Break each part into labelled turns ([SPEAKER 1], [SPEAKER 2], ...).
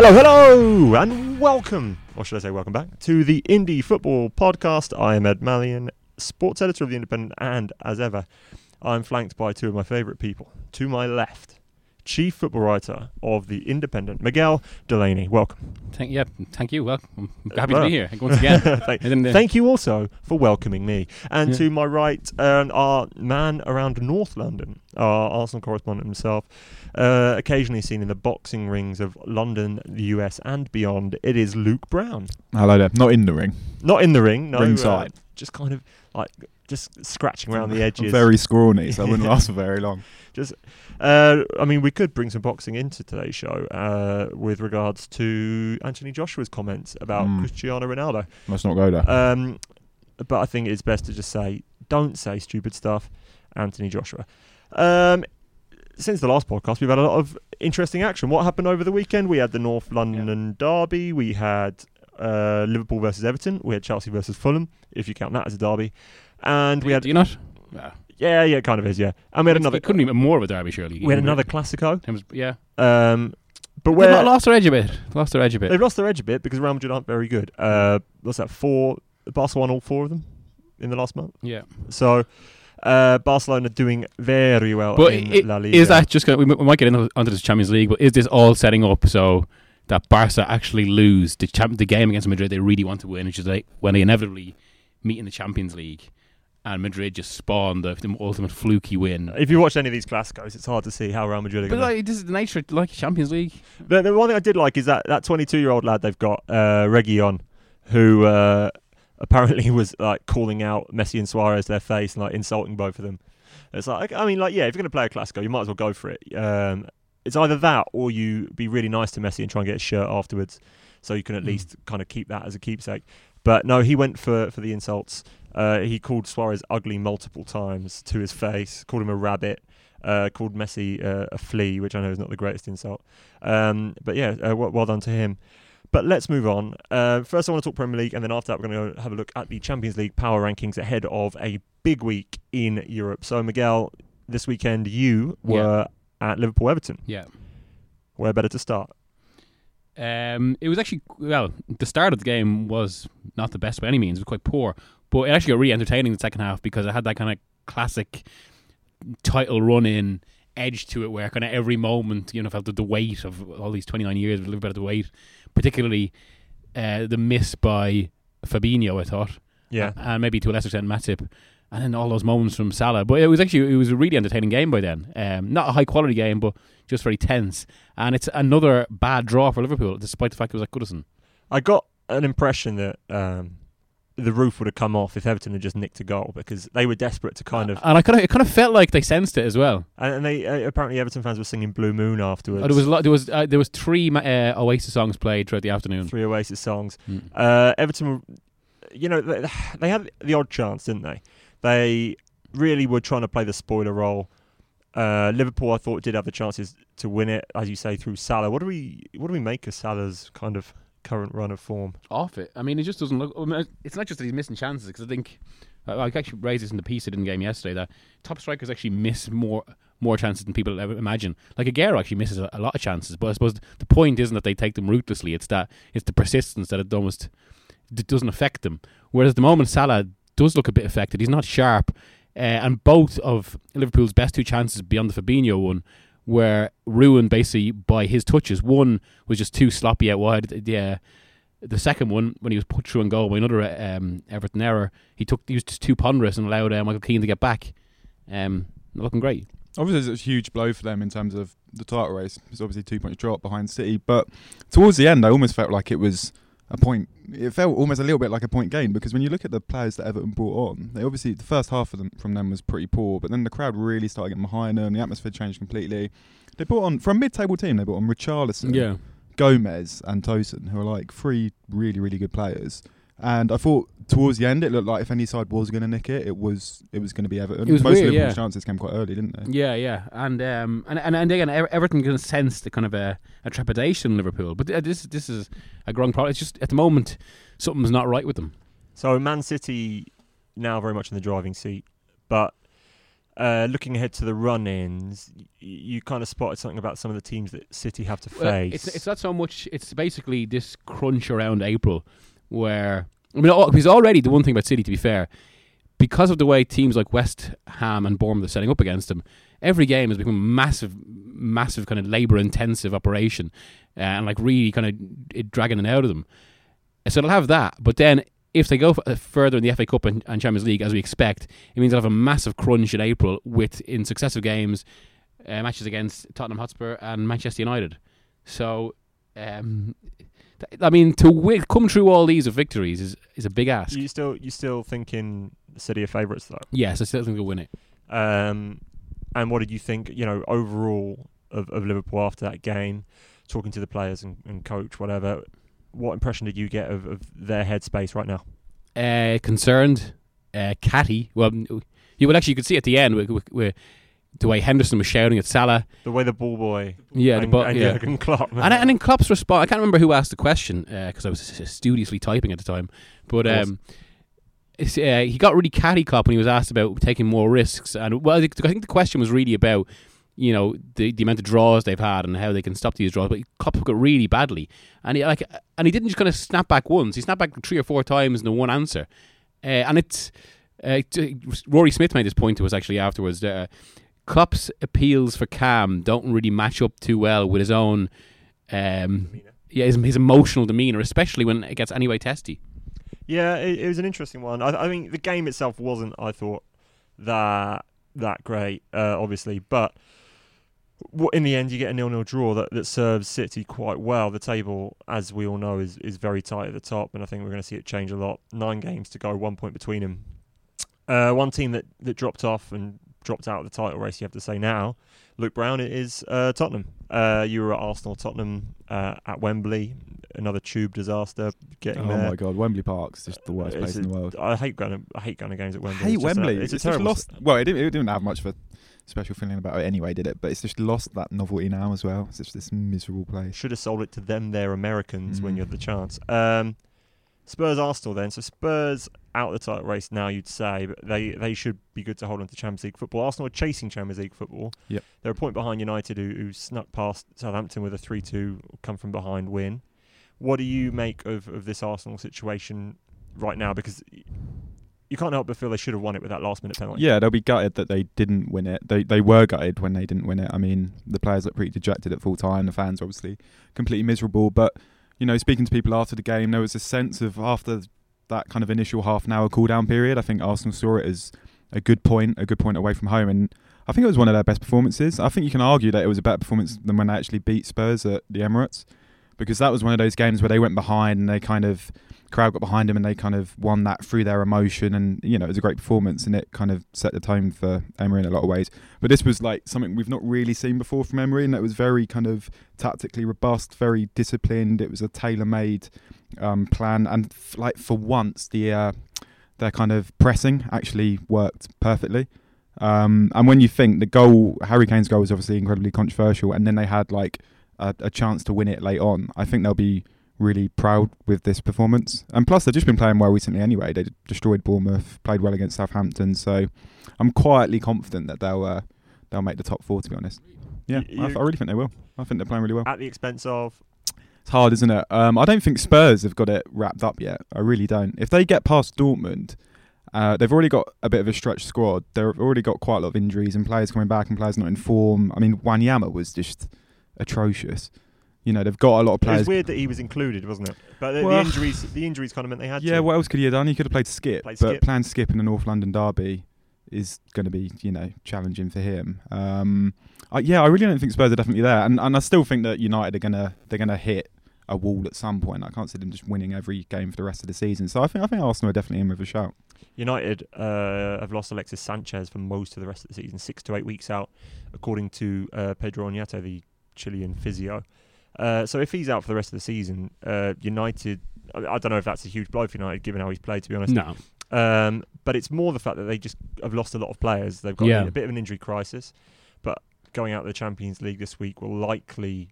[SPEAKER 1] Hello, hello, and welcome, or should I say welcome back, to the Indie Football Podcast. I am Ed Malyon, sports editor of The Independent, and as ever, I'm flanked by two of my favourite people. To my left, chief football writer of The Independent, Miguel Delaney. Welcome.
[SPEAKER 2] Thank, yeah, thank you. Welcome. I'm happy
[SPEAKER 1] well.
[SPEAKER 2] to be here once again.
[SPEAKER 1] thank,
[SPEAKER 2] And then the-
[SPEAKER 1] thank you also for welcoming me. And
[SPEAKER 2] Yeah.
[SPEAKER 1] to my right, um, our man around North London, our Arsenal correspondent himself, uh, occasionally seen in the boxing rings of London, the US, and beyond. It is Luke Brown.
[SPEAKER 3] Hello there. Not in the ring.
[SPEAKER 1] Not in the ring, no.
[SPEAKER 3] Ringside.
[SPEAKER 1] uh, just kind of like just scratching around the
[SPEAKER 3] I'm
[SPEAKER 1] edges.
[SPEAKER 3] very scrawny, so I wouldn't last for very long.
[SPEAKER 1] Just, uh, I mean, we could bring some boxing into today's show uh, with regards to Anthony Joshua's comments about
[SPEAKER 3] Mm.
[SPEAKER 1] Cristiano Ronaldo.
[SPEAKER 3] Let's not go there.
[SPEAKER 1] Um, but I think it's best to just say, don't say stupid stuff, Anthony Joshua. Um, since the last podcast, we've had a lot of interesting action. What happened over the weekend? We had the North London derby. We had uh, Liverpool versus Everton. We had Chelsea versus Fulham, if you count that as a derby. And we had,
[SPEAKER 2] Do you not? Yeah.
[SPEAKER 1] Yeah, yeah, it kind of is, yeah. And we had another,
[SPEAKER 2] It couldn't even more of a derby, surely.
[SPEAKER 1] we had another Classico.
[SPEAKER 2] It was- yeah.
[SPEAKER 1] Um, but where
[SPEAKER 2] not lost their edge a bit. Lost their edge a bit.
[SPEAKER 1] They've lost their edge a bit because Real Madrid aren't very good. Uh, what's that? Four Barcelona, all four of them in the last month.
[SPEAKER 2] Yeah.
[SPEAKER 1] So uh, Barcelona doing very well
[SPEAKER 2] But
[SPEAKER 1] in
[SPEAKER 2] it-
[SPEAKER 1] La Liga.
[SPEAKER 2] is that just going? to We we might get into this Champions League, but is this all setting up so that Barca actually lose the champ, the game against Madrid they really want to win, which is like when they inevitably meet in the Champions League, and Madrid just spawned the, the ultimate fluky win.
[SPEAKER 1] if you watch any of these Classicos, it's hard to see how Real Madrid are
[SPEAKER 2] But
[SPEAKER 1] going.
[SPEAKER 2] like, this is the nature, of, like Champions League.
[SPEAKER 1] the, the one thing I did like is that that 22 year old lad they've got, uh, Reguilon, who uh, apparently was like calling out Messi and Suarez their face and like insulting both of them. It's like I mean, like yeah, if you're going to play a Classico, you might as well go for it. Um, it's either that or you be really nice to Messi and try and get a shirt afterwards, so you can at
[SPEAKER 2] Mm.
[SPEAKER 1] least kind of keep that as a keepsake. But no, he went for for the insults. Uh, he called Suarez ugly multiple times to his face, called him a rabbit, uh, called Messi uh, a flea, which I know is not the greatest insult. Um, but yeah, uh, well, done to him. But let's move on. Uh, first, I want to talk Premier League, and then after that, we're going to go have a look at the Champions League power rankings ahead of a big week in Europe. So, Miguel, this weekend you
[SPEAKER 2] Yeah.
[SPEAKER 1] were at Liverpool Everton.
[SPEAKER 2] Yeah.
[SPEAKER 1] Where better to start?
[SPEAKER 2] Um, it was actually well. The start of the game was not the best by any means. It was quite poor, but it actually got really entertaining the second half because it had that kind of classic title run in edge to it, where kind of every moment you know felt the, the weight of all these twenty nine years, a little bit of the weight, particularly uh, the miss by Fabinho. I thought,
[SPEAKER 1] Yeah.
[SPEAKER 2] and maybe to a lesser extent Matip, and then all those moments from Salah. But it was actually it was a really entertaining game by then. Um, not a high quality game, but just very tense. And it's another bad draw for Liverpool, despite the fact it was at Goodison.
[SPEAKER 1] I got an impression that um, the roof would have come off if Everton had just nicked a goal because they were desperate to kind of.
[SPEAKER 2] and I kind of it kind of felt like they sensed it as well.
[SPEAKER 1] And and they uh, apparently Everton fans were singing Blue Moon afterwards.
[SPEAKER 2] Uh, There was a lot, there was uh, there was three uh, Oasis songs played throughout the afternoon.
[SPEAKER 1] three Oasis songs.
[SPEAKER 2] Mm.
[SPEAKER 1] Uh, Everton, you know, they, they had the odd chance, didn't they? They really were trying to play the spoiler role. Uh, Liverpool, I thought, did have the chances to win it, as you say, through Salah. What do we what do we make of Salah's kind of current run of form?
[SPEAKER 2] Off it. I mean, it just doesn't look. I mean, it's not just that he's missing chances because I think I actually raised this in the piece I did in the game yesterday that top strikers actually miss more more chances than people ever imagine. Like Aguero actually misses a, a lot of chances, but I suppose the point isn't that they take them ruthlessly. It's that it's the persistence that it almost d- doesn't affect them. Whereas at the moment Salah does look a bit affected. He's not sharp, uh, and both of Liverpool's best two chances beyond the Fabinho one were ruined basically by his touches. One was just too sloppy out wide. Uh, the second one, when he was put through and goal by another um, Everton error, he took he was just too ponderous and allowed uh, Michael Keane to get back. Um, looking great.
[SPEAKER 3] Obviously, it's a huge blow for them in terms of the title race. It's obviously two points drop behind City, but towards the end, I almost felt like it was a point. It felt almost a little bit like a point gain because when you look at the players that Everton brought on, they obviously the first half of them from them was pretty poor, but then the crowd really started getting behind them. The atmosphere changed completely. They brought on from a mid-table team. They brought on Richarlison,
[SPEAKER 2] Yeah.
[SPEAKER 3] Gomes, and Tosun, who are like three really really good players. And I thought towards the end it looked like if any side was going to nick it, it was it was going to be Everton.
[SPEAKER 2] It was
[SPEAKER 3] Most
[SPEAKER 2] weird,
[SPEAKER 3] of Liverpool's
[SPEAKER 2] yeah.
[SPEAKER 3] chances came quite early, didn't they?
[SPEAKER 2] Yeah, yeah, and um, and and, and again, Ever- Everton can sense the kind of a, a trepidation in Liverpool, but uh, this this is a growing problem. It's just at the moment something's not right with them.
[SPEAKER 1] So Man City now very much in the driving seat, but uh, looking ahead to the run-ins, y- you kind of spotted something about some of the teams that City have to
[SPEAKER 2] Well,
[SPEAKER 1] face.
[SPEAKER 2] it's it's not so much. It's basically this crunch around April, where I mean, because already the one thing about City, to be fair, because of the way teams like West Ham and Bournemouth are setting up against them, every game has become a massive, massive kind of labour-intensive operation, uh, and like really kind of dragging it out of them. So they'll have that, but then. If they go uh, further in the FA Cup and, and Champions League as we expect, it means they'll have a massive crunch in April with in successive games, uh, matches against Tottenham Hotspur and Manchester United. So, um, I mean, to wi- come through all these victories is, is a big ask.
[SPEAKER 1] you still you still thinking City are favourites though.
[SPEAKER 2] Yes, I still think they'll win it.
[SPEAKER 1] Um, and what did you think? You know, overall of, of Liverpool after that game, talking to the players and, and coach, whatever. What impression did you get of, of their headspace right now?
[SPEAKER 2] Uh, concerned, uh, catty. Well, you well actually you could see at the end where, where the way Henderson was shouting at Salah.
[SPEAKER 1] The way the ball boy,
[SPEAKER 2] Yeah, the
[SPEAKER 1] and,
[SPEAKER 2] bo-
[SPEAKER 1] and
[SPEAKER 2] yeah.
[SPEAKER 1] Jurgen Klopp,
[SPEAKER 2] And, and in Klopp's response, I can't remember who asked the question because I was studiously typing at the time. But um, uh, he got really catty Klopp when he was asked about taking more risks. And well, I think I think the question was really about you know the, the amount of draws they've had and how they can stop these draws. But Klopp took it really badly, and he like and he didn't just kind of snap back once. He snapped back three or four times in the one answer. Uh, and it's uh, Rory Smith made this point to us actually afterwards. Uh, Klopp's appeals for calm don't really match up too well with his own. Um, yeah, his, his emotional demeanor, especially when it gets anyway testy.
[SPEAKER 1] Yeah, it, it was an interesting one. I, I mean, the game itself wasn't, I thought, that that great, uh, obviously, but in the end, you get a nil-nil draw that, that serves City quite well. The table, as we all know, is is very tight at the top, and I think we're going to see it change a lot. Nine games to go, one point between them. Uh, one team that, that dropped off and dropped out of the title race, you have to say now, Luke Brown, it is uh, Tottenham. Uh, you were at Arsenal, Tottenham uh, at Wembley, another tube disaster getting there.
[SPEAKER 3] Oh
[SPEAKER 1] there.
[SPEAKER 3] my god, Wembley Park's just the worst
[SPEAKER 1] It's
[SPEAKER 3] place in the world.
[SPEAKER 1] I hate going. To, I hate going to games at
[SPEAKER 3] I
[SPEAKER 1] Wembley.
[SPEAKER 3] hate
[SPEAKER 1] It's just a-
[SPEAKER 3] Wembley.
[SPEAKER 1] it's a
[SPEAKER 3] It's, just
[SPEAKER 1] terrible.
[SPEAKER 3] lost. Well, it didn't, it didn't have much of a special feeling about it anyway, did it? But it's just lost that novelty now as well. It's just this miserable place.
[SPEAKER 1] Should have sold it to them. They're Americans when
[SPEAKER 3] Mm.
[SPEAKER 1] you had the chance. Um, Spurs Arsenal then. So Spurs out of the title race now. You'd say, but they they should be good to hold on to Champions League football. Arsenal are chasing Champions League football.
[SPEAKER 3] Yep.
[SPEAKER 1] They're a point behind United, who, who snuck past Southampton with a three-two come from behind win. What do you make of, of this Arsenal situation right now? Because you can't help but feel they should have won it with that last minute penalty.
[SPEAKER 3] Yeah, they'll be gutted that they didn't win it. They they were gutted when they didn't win it. I mean, the players look pretty dejected at full time. The fans obviously completely miserable. But you know, speaking to people after the game, there was a sense of after that kind of initial half an hour cool down period. I think Arsenal saw it as a good point, a good point away from home, and I think it was one of their best performances. I think you can argue that it was a better performance than when they actually beat Spurs at the Emirates, because that was one of those games where they went behind and they kind of crowd got behind them and they kind of won that through their emotion and you know it was a great performance and it kind of set the tone for Emery in a lot of ways but this was like something we've not really seen before from Emery and it was very kind of tactically robust very disciplined it was a tailor-made um, plan and f- like for once the uh, their kind of pressing actually worked perfectly um, and when you think the goal Harry Kane's goal was obviously incredibly controversial and then they had like a, a chance to win it late on I think they'll be really proud with this performance. And plus, they've just been playing well recently anyway. They destroyed Bournemouth, played well against Southampton. So I'm quietly confident that they'll uh, they'll make the top four. To be honest, yeah,
[SPEAKER 1] You-
[SPEAKER 3] I, I really think they will. I think they're playing really well.
[SPEAKER 1] At the expense of
[SPEAKER 3] It's hard, isn't it? Um, I don't think Spurs have got it wrapped up yet. I really don't. If they get past Dortmund. Uh, they've already got a bit of a stretched squad. They've already got quite a lot of injuries and players coming back and players not in form. I mean, Wanyama was just atrocious. You know, they've got a lot of
[SPEAKER 1] it
[SPEAKER 3] players
[SPEAKER 1] was weird that he was included, wasn't it? But the, the injuries, the injuries kind of meant they had
[SPEAKER 3] Yeah,
[SPEAKER 1] to.
[SPEAKER 3] what else could he have done? He could have played skip,
[SPEAKER 1] Played
[SPEAKER 3] but
[SPEAKER 1] skip.
[SPEAKER 3] playing skip in the North London derby is going to be, you know, challenging for him. Um, I, yeah, I really don't think Spurs are definitely there, and and I still think that United are gonna they're gonna hit a wall at some point. I can't see them just winning every game for the rest of the season. So I think I think Arsenal are definitely in with a shout.
[SPEAKER 1] United uh, have lost Alexis Sanchez for most of the rest of the season, six to eight weeks out, according to uh, Pedro Oñate, the Chilean physio. Uh, so if he's out for the rest of the season, uh, United, I, I don't know if that's a huge blow for United, given how he's played, to be honest.
[SPEAKER 2] No.
[SPEAKER 1] Um, but it's more the fact that they just have lost a lot of players. They've got
[SPEAKER 2] Yeah.
[SPEAKER 1] a bit of an injury crisis, but going out of the Champions League this week will likely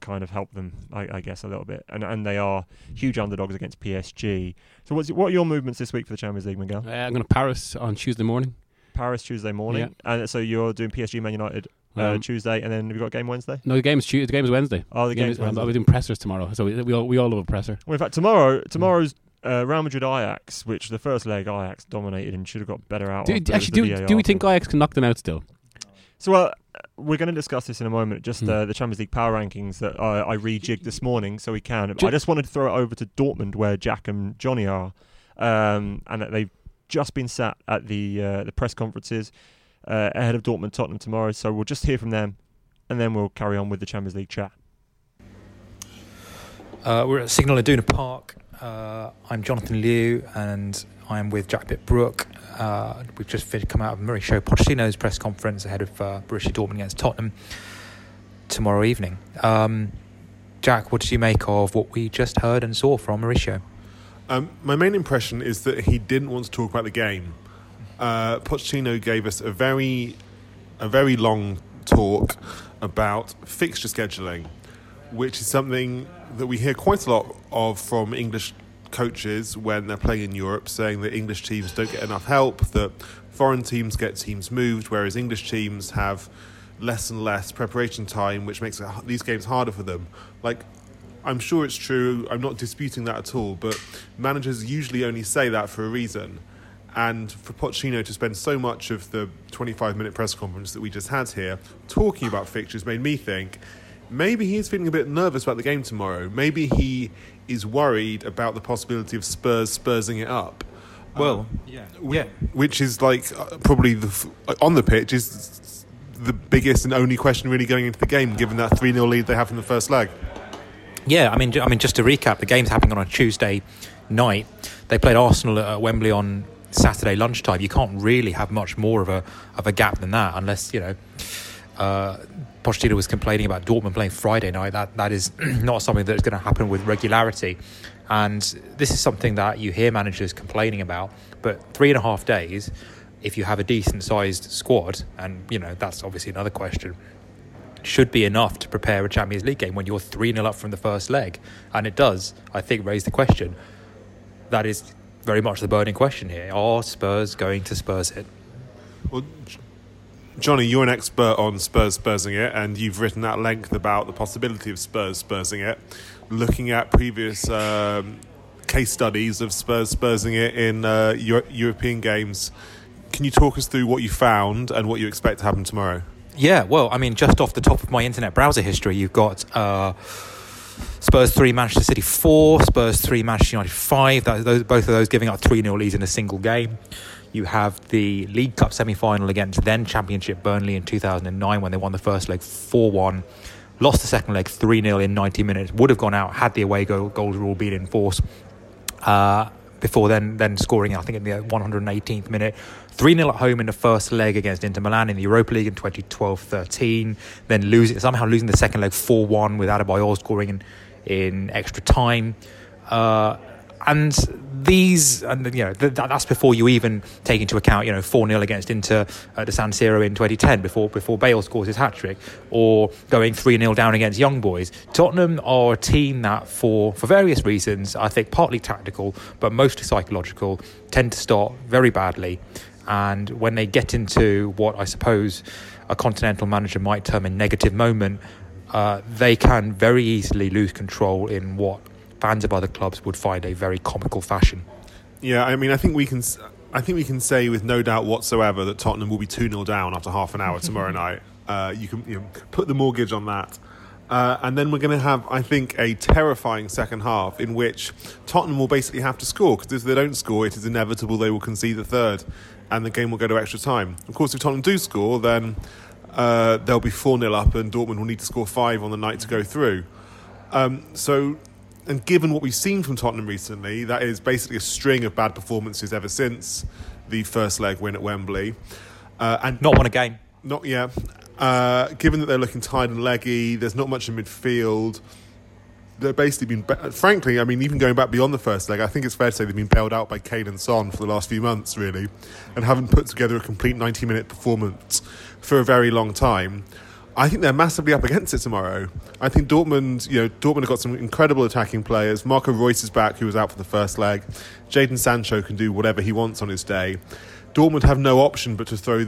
[SPEAKER 1] kind of help them, I, I guess, a little bit. And and they are huge underdogs against PSG. So what's what are your movements this week for the Champions League, Miguel?
[SPEAKER 2] Uh, I'm going to Paris on Tuesday morning.
[SPEAKER 1] Paris Tuesday morning, and so you're doing PSG Man United uh,
[SPEAKER 2] Um,
[SPEAKER 1] Tuesday, and then we've got a game Wednesday?
[SPEAKER 2] No, the game is Tuesday. The game is Wednesday.
[SPEAKER 1] Oh, the
[SPEAKER 2] game
[SPEAKER 1] game's
[SPEAKER 2] is,
[SPEAKER 1] Wednesday.
[SPEAKER 2] I'm doing pressers tomorrow, so we, we all we all love a presser.
[SPEAKER 1] Well, in fact, tomorrow tomorrow's uh, Real Madrid Ajax, which the first leg Ajax dominated and should have got better out.
[SPEAKER 2] Do,
[SPEAKER 1] of, but it was
[SPEAKER 2] actually, do, do we think Ajax can knock them out still?
[SPEAKER 1] So, well, uh, we're going to discuss this in a moment. Just
[SPEAKER 2] Hmm.
[SPEAKER 1] uh, the Champions League power rankings that I, I rejigged this morning, so we can.
[SPEAKER 2] Ju-
[SPEAKER 1] I just wanted to throw it over to Dortmund, where Jack and Johnny are, um, and that they've just been sat at the uh, the press conferences uh, ahead of Dortmund Tottenham tomorrow. So we'll just hear from them, and then we'll carry on with the Champions League chat.
[SPEAKER 4] Uh, we're at Signal Iduna Park. Uh, I'm Jonathan Liew, and I'm with Jack Pitt-Brooke. Uh, we've just come out of Mauricio Pochettino's press conference ahead of uh, Borussia Dortmund against Tottenham tomorrow evening. Um, Jack, what did you make of what we just heard and saw from Mauricio?
[SPEAKER 5] Um, my main impression is that he didn't want to talk about the game. Uh, Pochettino gave us a very, a very long talk about fixture scheduling, which is something that we hear quite a lot of from English coaches when they're playing in Europe, saying that English teams don't get enough help, that foreign teams get teams moved, whereas English teams have less and less preparation time, which makes these games harder for them. Like I'm sure it's true. I'm not disputing that at all. But managers usually only say that for a reason. And for Pochettino to spend so much of the 25 minute press conference that we just had here talking about fixtures made me think maybe he's feeling a bit nervous about the game tomorrow. Maybe he is worried about the possibility of Spurs Spursing it up.
[SPEAKER 4] Well,
[SPEAKER 5] Um,
[SPEAKER 4] yeah, yeah.
[SPEAKER 5] which is like uh, probably the f- on the pitch is the biggest and only question really going into the game, given that 3 0 lead they have in the first leg.
[SPEAKER 4] Yeah, I mean, I mean, just to recap, the game's happening on a Tuesday night. They played Arsenal at Wembley on Saturday lunchtime. You can't really have much more of a of a gap than that, unless you know. Uh, Pochettino was complaining about Dortmund playing Friday night. That that is not something that is going to happen with regularity, and this is something that you hear managers complaining about. But three and a half days, if you have a decent sized squad, and you know that's obviously another question should be enough to prepare a Champions League game when you're 3 0 up from the first leg. And it does, I think, raise the question. That is very much the burning question here. Are Spurs going to Spurs it?
[SPEAKER 5] Well, Johnny, you're an expert on Spurs Spursing it, and you've written at length about the possibility of Spurs Spursing it, looking at previous um, case studies of Spurs Spursing it in uh, Euro- European games. Can you talk us through what you found and what you expect to happen tomorrow?
[SPEAKER 4] Yeah, well, I mean, just off the top of my internet browser history, you've got uh, Spurs 3, Manchester City 4, Spurs 3, Manchester United 5. That, those, both of those giving up 3 0 leads in a single game. You have the League Cup semi final against then Championship Burnley in 2009 when they won the first leg 4 1. Lost the second leg 3 0 in 90 minutes. Would have gone out had the away goal, goals rule been in force. Uh, before then, then scoring, I think, in the 118th minute. 3 0 at home in the first leg against Inter Milan in the Europa League in 2012 13. Then losing, somehow losing the second leg 4 1 with Adebayor scoring in, in extra time. Uh, and these, and you know, th- that's before you even take into account, you know, 4 0 against Inter at the San Siro in 2010, before before Bale scores his hat trick, or going 3 0 down against Young Boys. Tottenham are a team that, for, for various reasons, I think partly tactical, but mostly psychological, tend to start very badly. And when they get into what I suppose a continental manager might term a negative moment, uh, they can very easily lose control in what fans of other clubs would find a very comical fashion.
[SPEAKER 5] Yeah, I mean, I think we can. s- I think we can say with no doubt whatsoever that Tottenham will be two 0 down after half an hour tomorrow night. Uh, you can you know, put the mortgage on that. Uh, and then we're going to have, I think, a terrifying second half in which Tottenham will basically have to score because if they don't score, it is inevitable they will concede the third, and the game will go to extra time. Of course, if Tottenham do score, then uh, they'll be four 0 up, and Dortmund will need to score five on the night to go through. Um, so, and given what we've seen from Tottenham recently, that is basically a string of bad performances ever since the first leg win at Wembley. Uh, and
[SPEAKER 4] Not won a game.
[SPEAKER 5] not yet. Uh, given that they're looking tired and leggy, there's not much in midfield. They're basically been, frankly, I mean, even going back beyond the first leg, I think it's fair to say they've been bailed out by Kane and Son for the last few months, really, and haven't put together a complete 90 minute performance for a very long time. I think they're massively up against it tomorrow. I think Dortmund, you know, Dortmund have got some incredible attacking players. Marco Reus is back, who was out for the first leg. Jadon Sancho can do whatever he wants on his day. Dortmund have no option but to throw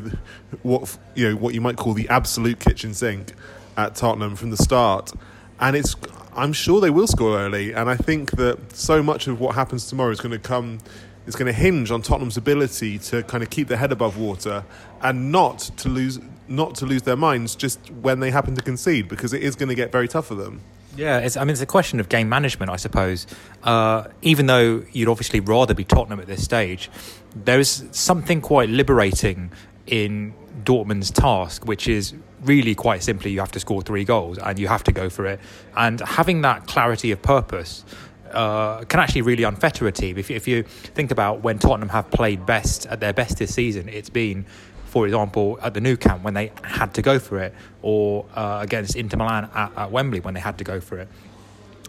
[SPEAKER 5] what you know what you might call the absolute kitchen sink at Tottenham from the start, and it's I'm sure they will score early, and I think that so much of what happens tomorrow is going to come is going to hinge on Tottenham's ability to kind of keep their head above water and not to lose not to lose their minds just when they happen to concede because it is going to get very tough for them.
[SPEAKER 4] Yeah, I mean, it's a question of game management, I suppose. Uh, even though you'd obviously rather be Tottenham at this stage, there is something quite liberating in Dortmund's task, which is really quite simply you have to score three goals and you have to go for it. And having that clarity of purpose uh, can actually really unfetter a team. If, if you think about when Tottenham have played best at their best this season, it's been, for example, at the Nou Camp when they had to go for it, or uh, against Inter Milan at, at Wembley when they had to go for it.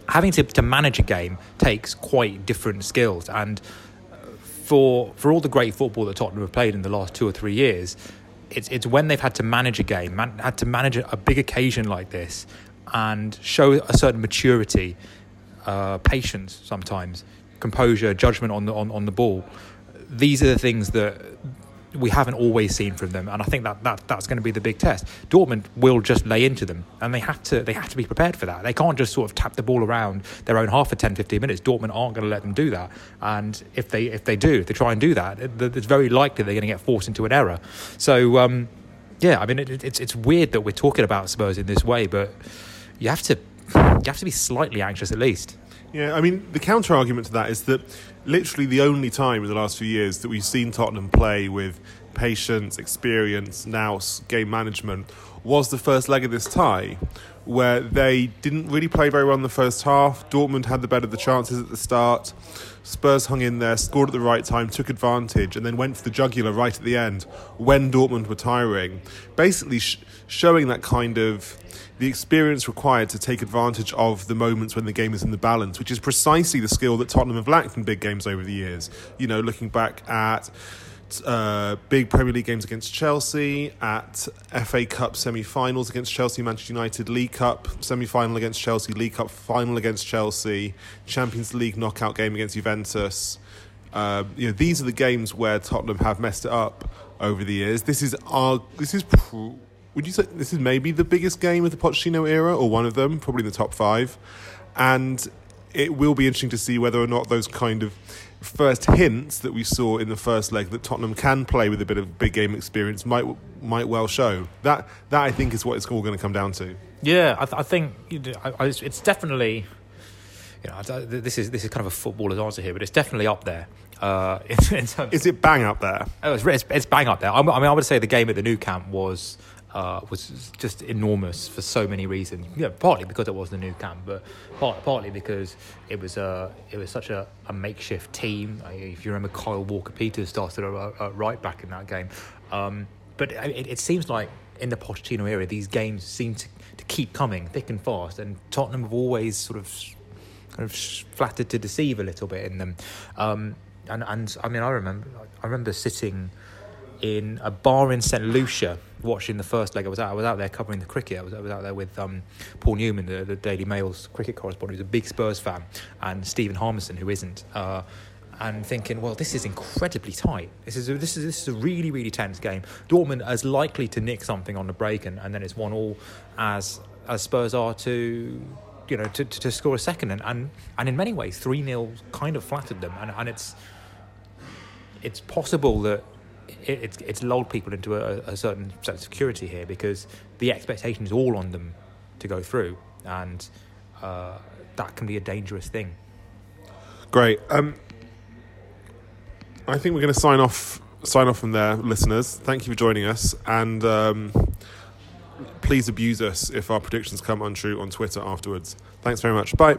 [SPEAKER 4] Having to, to manage a game takes quite different skills, and for for all the great football that Tottenham have played in the last two or three years, it's it's when they've had to manage a game, man, had to manage a, big occasion like this, and show a certain maturity, uh, patience sometimes, composure, judgment on the on, on the ball. These are the things that we haven't always seen from them, and I think that, that that's going to be the big test. Dortmund will just lay into them, and they have to they have to be prepared for that. They can't just sort of tap the ball around their own half for 10, 15 minutes. Dortmund aren't going to let them do that, and if they if they do, if they try and do that, it, it's very likely they're going to get forced into an error. So um, yeah, I mean it- it's it's weird that we're talking about Spurs in this way, but you have to you have to be slightly anxious at least.
[SPEAKER 5] Yeah, I mean, the counter argument to that is that literally the only time in the last few years that we've seen Tottenham play with patience, experience, nous, game management was the first leg of this tie, where they didn't really play very well in the first half. Dortmund had the better of the chances at the start. Spurs hung in there, scored at the right time, took advantage, and then went for the jugular right at the end when Dortmund were tiring. Basically, sh- showing that kind of the experience required to take advantage of the moments when the game is in the balance, which is precisely the skill that Tottenham have lacked in big games over the years. You know, looking back at uh, big Premier League games against Chelsea, at FA Cup semi finals against Chelsea, Manchester United, League Cup semi final against Chelsea, League Cup final against Chelsea, Champions League knockout game against Juventus. Uh, you know, these are the games where Tottenham have messed it up over the years. This is our, this is, pr- would you say this is maybe the biggest game of the Pochettino era, or one of them, probably in the top five, and it will be interesting to see whether or not those kind of first hints that we saw in the first leg that Tottenham can play with a bit of big game experience might might well show. That that I think is what it's all going to come down to.
[SPEAKER 4] Yeah, I, th- I think you know, I, I, it's definitely. You know, I this is this is kind of a footballer's answer here, but it's definitely up there. Uh, in, in terms,
[SPEAKER 5] Is it bang up there?
[SPEAKER 4] oh, it's, it's, it's bang up there. I, I mean, I would say the game at the Nou Camp was uh, was just enormous for so many reasons. Yeah, partly because it was the Nou Camp, but part, partly because it was uh, it was such a, a makeshift team. I- If you remember, Kyle Walker Peters started a, a right back in that game. Um, but it, it seems like in the Pochettino era, these games seem to, to keep coming thick and fast, and Tottenham have always sort of kind of flattered to deceive a little bit in them. Um, and and I mean, I remember I remember sitting in a bar in St Lucia watching the first leg. I was out I was out there covering the cricket. I was, I was out there with um, Paul Newman, the, the Daily Mail's cricket correspondent, who's a big Spurs fan, and Stephen Harmison, who isn't. Uh, and thinking, well, this is incredibly tight. This is a, this is this is a really really tense game. Dortmund as likely to nick something on the break, and, and then it's one all, as as Spurs are to you know to, to, to score a second, and, and and in many ways three 0 kind of flattered them, and and it's it's possible that it, it's it's lulled people into a, a certain sense of security here because the expectation is all on them to go through, and uh, that can be a dangerous thing.
[SPEAKER 5] Great. Um, I think we're going to sign off sign off from there, listeners. Thank you for joining us, and um, please. please abuse us if our predictions come untrue on Twitter afterwards. Thanks very much. Bye.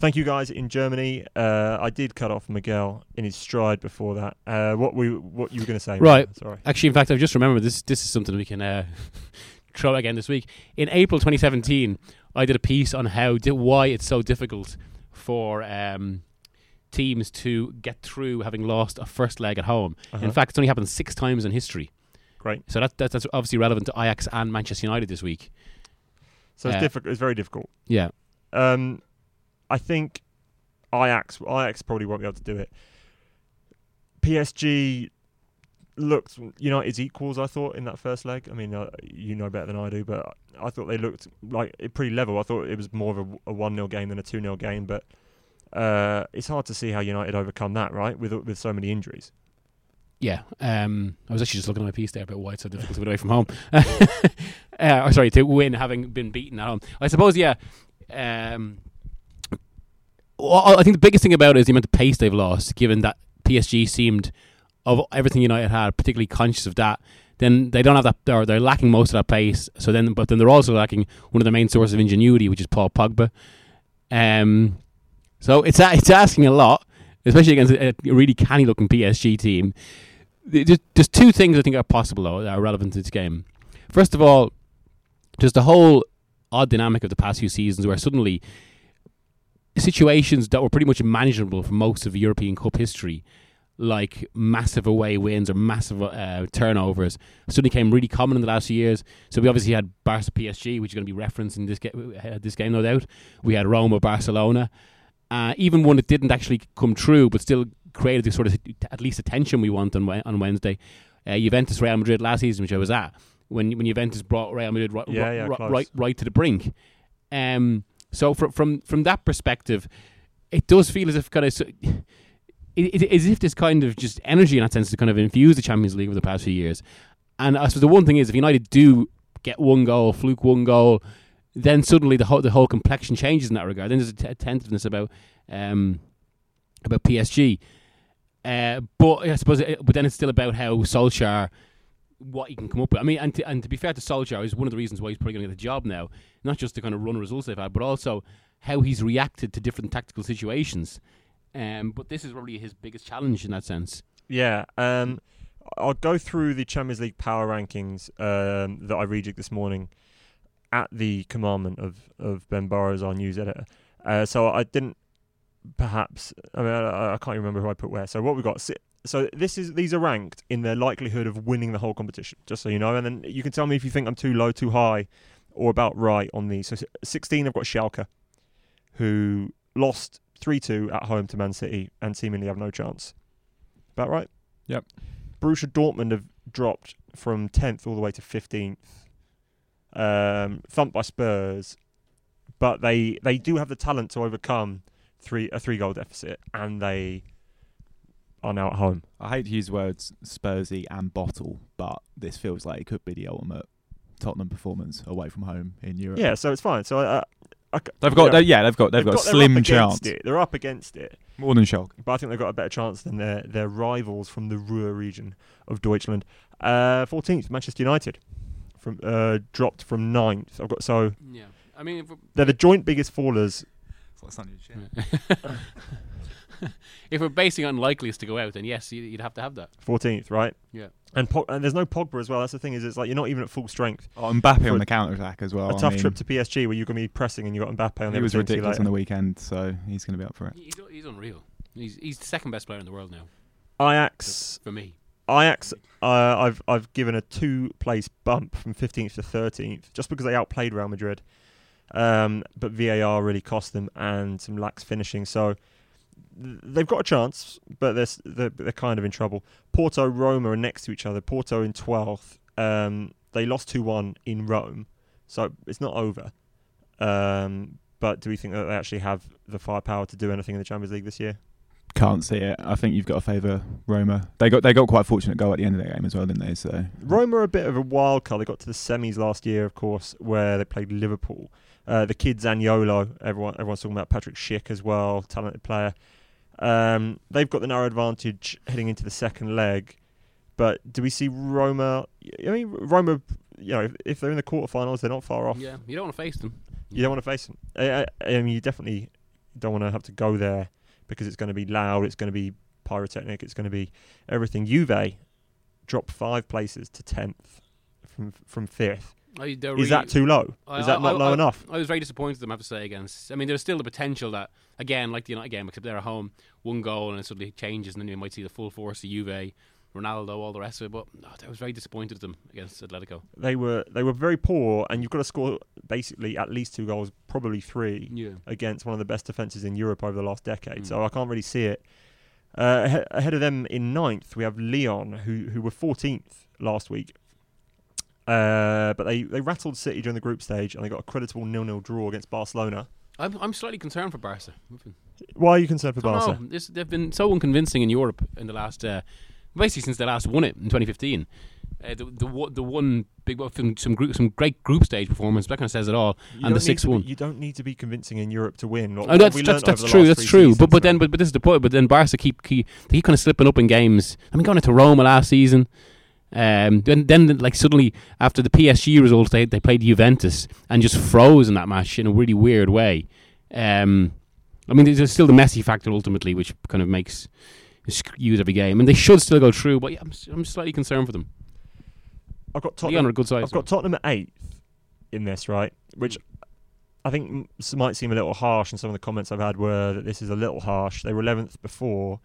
[SPEAKER 1] Thank you guys in Germany. Uh, I did cut off Miguel in his stride before that. Uh, what we what you were going to say?
[SPEAKER 2] Right.
[SPEAKER 1] Sorry.
[SPEAKER 2] Actually, in fact, I've just remembered this. This is something we can uh, throw again this week. In April 2017, I did a piece on how di- why it's so difficult for um, teams to get through having lost a first leg at home.
[SPEAKER 1] Uh-huh.
[SPEAKER 2] In fact, it's only happened six times in history.
[SPEAKER 1] Great.
[SPEAKER 2] So that, that that's obviously relevant to Ajax and Manchester United this week.
[SPEAKER 1] So it's
[SPEAKER 2] Uh,
[SPEAKER 1] difficult. It's very difficult.
[SPEAKER 2] Yeah.
[SPEAKER 1] Um, I think Ajax Ajax probably won't be able to do it. PSG looked United's equals. I thought in that first leg. I mean, uh, you know better than I do, but I thought they looked like pretty level. I thought it was more of a, one 0 game than a two 0 game, but uh, it's hard to see how United overcome that, right? With with so many injuries.
[SPEAKER 2] Yeah, um, I was actually just looking at my piece there about why it's so difficult to win away from home. uh, or sorry, to win having been beaten at home. I suppose, yeah. Um, well, I think the biggest thing about it is the amount of pace they've lost, given that PSG seemed, of everything United had, particularly conscious of that. Then they don't have that, or they're lacking most of that pace. So then, but then they're also lacking one of the main sources of ingenuity, which is Paul Pogba. Um, so it's it's asking a lot, especially against a, really canny looking PSG team. There's two things I think are possible though that are relevant to this game. First of all, just the whole odd dynamic of the past few seasons, where suddenly situations that were pretty much manageable for most of European Cup history, like massive away wins or massive uh, turnovers, suddenly came really common in the last few years. So we obviously had Barca PSG, which is going to be referenced in this, ga- uh, this game, no doubt. We had Roma Barcelona. Uh, even one that didn't actually come true, but still created the sort of at least attention we want on on Wednesday. Uh, Juventus Real Madrid last season, which I was at, when when Juventus brought Real Madrid right,
[SPEAKER 1] Yeah, yeah,
[SPEAKER 2] right, right, right to the brink. Um, so from from from that perspective, it does feel as if kind of so, as if this kind of just energy in that sense to kind of infuse the Champions League over the past few years. And I suppose the one thing is, if United do get one goal, fluke one goal, then suddenly the whole the whole complexion changes in that regard. Then there's a t- tentativeness about um, about PSG. Uh, but I suppose, it, but then it's still about how Solskjaer, what he can come up with. I mean, and to, and to be fair to Solskjaer, is one of the reasons why he's probably going to get the job now. Not just the kind of run results they've had, but also how he's reacted to different tactical situations. Um, but this is probably his biggest challenge in that sense.
[SPEAKER 1] Yeah. Um, I'll go through the Champions League power rankings um, that I rejigged this morning at the commandment of, of Ben Burrows, our news editor. Uh, so I didn't perhaps. I mean, I, I can't remember who I put where. So what we got. So this is these are ranked in their likelihood of winning the whole competition, just so you know. And then you can tell me if you think I'm too low, too high, or about right on these. So 16, I've got Schalke, who lost 3-2 at home to Man City and seemingly have no chance. About right?
[SPEAKER 3] Yep.
[SPEAKER 1] Borussia Dortmund have dropped from 10th all the way to 15th. Um, thumped by Spurs, but they they do have the talent to overcome three a three goal deficit, and they are now at home.
[SPEAKER 3] I hate to use words Spursy and bottle, but this feels like it could be the ultimate Tottenham performance away from home in Europe.
[SPEAKER 1] Yeah, so it's fine. So uh, I, c-
[SPEAKER 3] they've got
[SPEAKER 1] you know,
[SPEAKER 3] they- yeah they've got they've, got, a slim chance
[SPEAKER 1] It. They're up against it,
[SPEAKER 3] more than Schalke.
[SPEAKER 1] but I think they've got a better chance than their their rivals from the Ruhr region of Deutschland. Uh, 14th, Manchester United, from uh, dropped from ninth. I've got so
[SPEAKER 2] Yeah, I mean,
[SPEAKER 1] they're the joint biggest fallers
[SPEAKER 3] What's on your chin?
[SPEAKER 2] if we're basing on likeliest to go out, then yes, you- you'd have to have that.
[SPEAKER 1] 14th, right?
[SPEAKER 2] Yeah.
[SPEAKER 1] And Pog- and there's no Pogba as well. That's the thing is, it's like you're not even at full strength.
[SPEAKER 3] Oh, Mbappe on the counter attack as well.
[SPEAKER 1] a
[SPEAKER 3] I
[SPEAKER 1] tough
[SPEAKER 3] mean,
[SPEAKER 1] trip to PSG where you're going to be pressing and you got Mbappe on the
[SPEAKER 3] He was
[SPEAKER 1] other team, see you
[SPEAKER 3] ridiculous
[SPEAKER 1] later.
[SPEAKER 3] on the weekend, so he's going to be up for it.
[SPEAKER 2] He's, he's unreal. He's he's the second best player in the world now
[SPEAKER 1] Ajax,
[SPEAKER 2] for me.
[SPEAKER 1] Ajax, uh, I've I've given a two place bump from 15th to 13th just because they outplayed Real Madrid. Um, but VAR really cost them and some lax finishing. So th- they've got a chance, but they're, they're they're kind of in trouble. Porto, Roma are next to each other. Porto in 12th. Um, they lost 2 1 in Rome, so it's not over. Um, but do we think that they actually have the firepower to do anything in the Champions League this year?
[SPEAKER 3] Can't see it. I think you've got to favour Roma. They got they got quite a fortunate goal at the end of the game as well, didn't they? So
[SPEAKER 1] Roma are a bit of a wild card. They got to the semis last year, of course, where they played Liverpool. Uh, the kid Zaniolo, everyone everyone's talking about Patrick Schick as well, talented player. Um, they've got the narrow advantage heading into the second leg. But do we see Roma? I mean, Roma. You know, if, if they're in the quarterfinals, they're not far off.
[SPEAKER 2] Yeah, you don't want to face them.
[SPEAKER 1] You don't want to face them. I, I, I mean, you definitely don't want to have to go there because it's going to be loud. It's going to be pyrotechnic. It's going to be everything. Juve dropped five places to tenth from from fifth.
[SPEAKER 2] I,
[SPEAKER 1] Is
[SPEAKER 2] really-
[SPEAKER 1] that too low?
[SPEAKER 2] I-
[SPEAKER 1] Is that not low enough?
[SPEAKER 2] I was very disappointed them, I have to say, against. I mean, there's still the potential that, again, like the United game, except they're at home, one goal and it suddenly changes, and then you might see the full force of Juve, Ronaldo, all the rest of it. But no, I was very disappointed with them against Atletico.
[SPEAKER 1] They were they were very poor, and you've got to score basically at least two goals, probably three,
[SPEAKER 2] Yeah.
[SPEAKER 1] against one of the best defences in Europe over the last decade.
[SPEAKER 2] Mm.
[SPEAKER 1] So I can't really see it. Uh, ahead of them in ninth, we have Lyon, who who were 14th last week. Uh, but they, they rattled City during the group stage, and they got a creditable nil-nil draw against Barcelona.
[SPEAKER 2] I'm, I'm slightly concerned for Barca.
[SPEAKER 1] Why are you concerned for Barca?
[SPEAKER 2] know. This, they've been so unconvincing in Europe in the last, uh, basically since they last won it in 2015. Uh, the the one- the one big some group, some great group stage performance that kind of says it all.
[SPEAKER 1] You
[SPEAKER 2] and the six one.
[SPEAKER 1] You don't need to be convincing in Europe to win. What-
[SPEAKER 2] Oh, that's that's, that's true. That's true. But but then but, but this is the point. But then Barca keep keep they keep kind of slipping up in games. I mean, going into Roma last season. Um, then then like suddenly after the PSG results, they they played Juventus and just froze in that match in a really weird way. Um, I mean, there's still the Messi factor ultimately, which kind of makes skews every game, and they should still go through. But yeah, I'm s- I'm slightly concerned for them.
[SPEAKER 1] I've got Tottenham.
[SPEAKER 2] are a good side.
[SPEAKER 1] I've got Tottenham at eighth in this, right? Which I think might seem a little harsh, and some of the comments I've had were that this is a little harsh. They were eleventh before.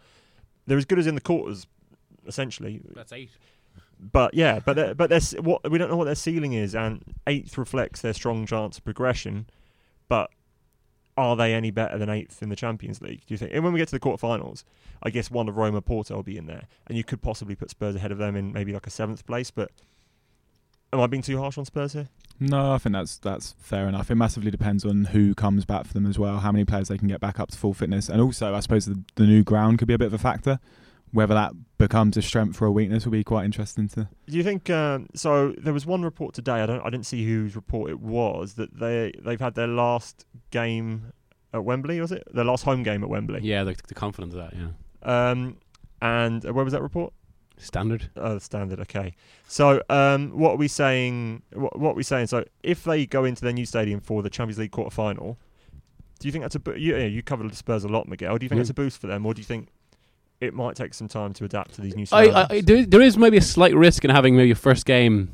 [SPEAKER 1] They're as good as in the quarters, essentially.
[SPEAKER 2] That's eight.
[SPEAKER 1] But yeah, but but there's what we don't know what their ceiling is, and eighth reflects their strong chance of progression. But are they any better than eighth in the Champions League? Do you think? And when we get to the quarterfinals, I guess one of Roma, Porto will be in there, and you could possibly put Spurs ahead of them in maybe like a seventh place. But am I being too harsh on Spurs here?
[SPEAKER 3] No, I think that's that's fair enough. It massively depends on who comes back for them as well, how many players they can get back up to full fitness, and also I suppose the, the new ground could be a bit of a factor. Whether that becomes a strength or a weakness will be quite interesting to.
[SPEAKER 1] Do you think? Um, so there was one report today. I don't. I didn't see whose report it was that they they've had their last game at Wembley. Was it their last home game at Wembley?
[SPEAKER 2] Yeah, the, the confidence of that. Yeah,
[SPEAKER 1] Um, and uh, where was that report?
[SPEAKER 2] standard.
[SPEAKER 1] Oh, standard. Okay. So, um, what are we saying? What, what are we saying? So, if they go into their new stadium for the Champions League quarter final, do you think that's a bo- you, you covered the Spurs a lot, Miguel? Do you think
[SPEAKER 2] Mhm.
[SPEAKER 1] it's a boost for them, or do you think it might take some time to adapt to these new
[SPEAKER 2] I. I, there, there is maybe a slight risk in having maybe a first game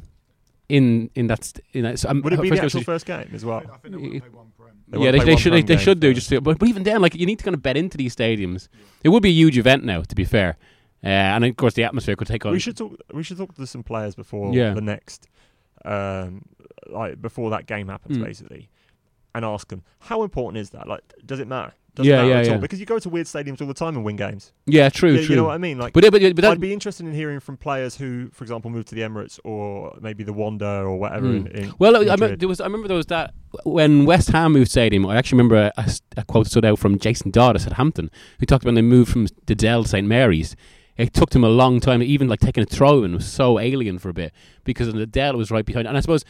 [SPEAKER 2] in in that. st- In that so
[SPEAKER 1] Would it be
[SPEAKER 2] first
[SPEAKER 1] the actual first game as well?
[SPEAKER 3] think
[SPEAKER 2] they wouldn't
[SPEAKER 3] play one.
[SPEAKER 1] They
[SPEAKER 2] yeah, they, they should they, they should do just to, but, but even then, like you need to kind of bet into these stadiums. It would be a huge event now, to be fair, uh, and of course the atmosphere could take on.
[SPEAKER 1] We should talk. We should talk to some players before
[SPEAKER 2] Yeah.
[SPEAKER 1] the next, um, like before that game happens,
[SPEAKER 2] Mm.
[SPEAKER 1] basically, and ask them how important is that? Like, does it matter? Does
[SPEAKER 2] Yeah,
[SPEAKER 1] matter
[SPEAKER 2] yeah,
[SPEAKER 1] at all?
[SPEAKER 2] yeah.
[SPEAKER 1] Because you go to weird stadiums all the time and win games.
[SPEAKER 2] yeah, true,
[SPEAKER 1] Yeah,
[SPEAKER 2] true.
[SPEAKER 1] You know what I mean? Like,
[SPEAKER 2] but, but, but that,
[SPEAKER 1] I'd be interested in hearing from players who, for example, moved to the Emirates or maybe the Wanda or whatever.
[SPEAKER 2] Mm.
[SPEAKER 1] In, in
[SPEAKER 2] Well, I, I,
[SPEAKER 1] Madrid.
[SPEAKER 2] there was, I remember there was that when West Ham moved stadium. I actually remember a, a quote stood out from Jason Dodd at Southampton, who talked about when they moved from the Dell to St Mary's. It took them a long time, even like taking a throw in was so alien for a bit because the Dell was right behind. And I suppose,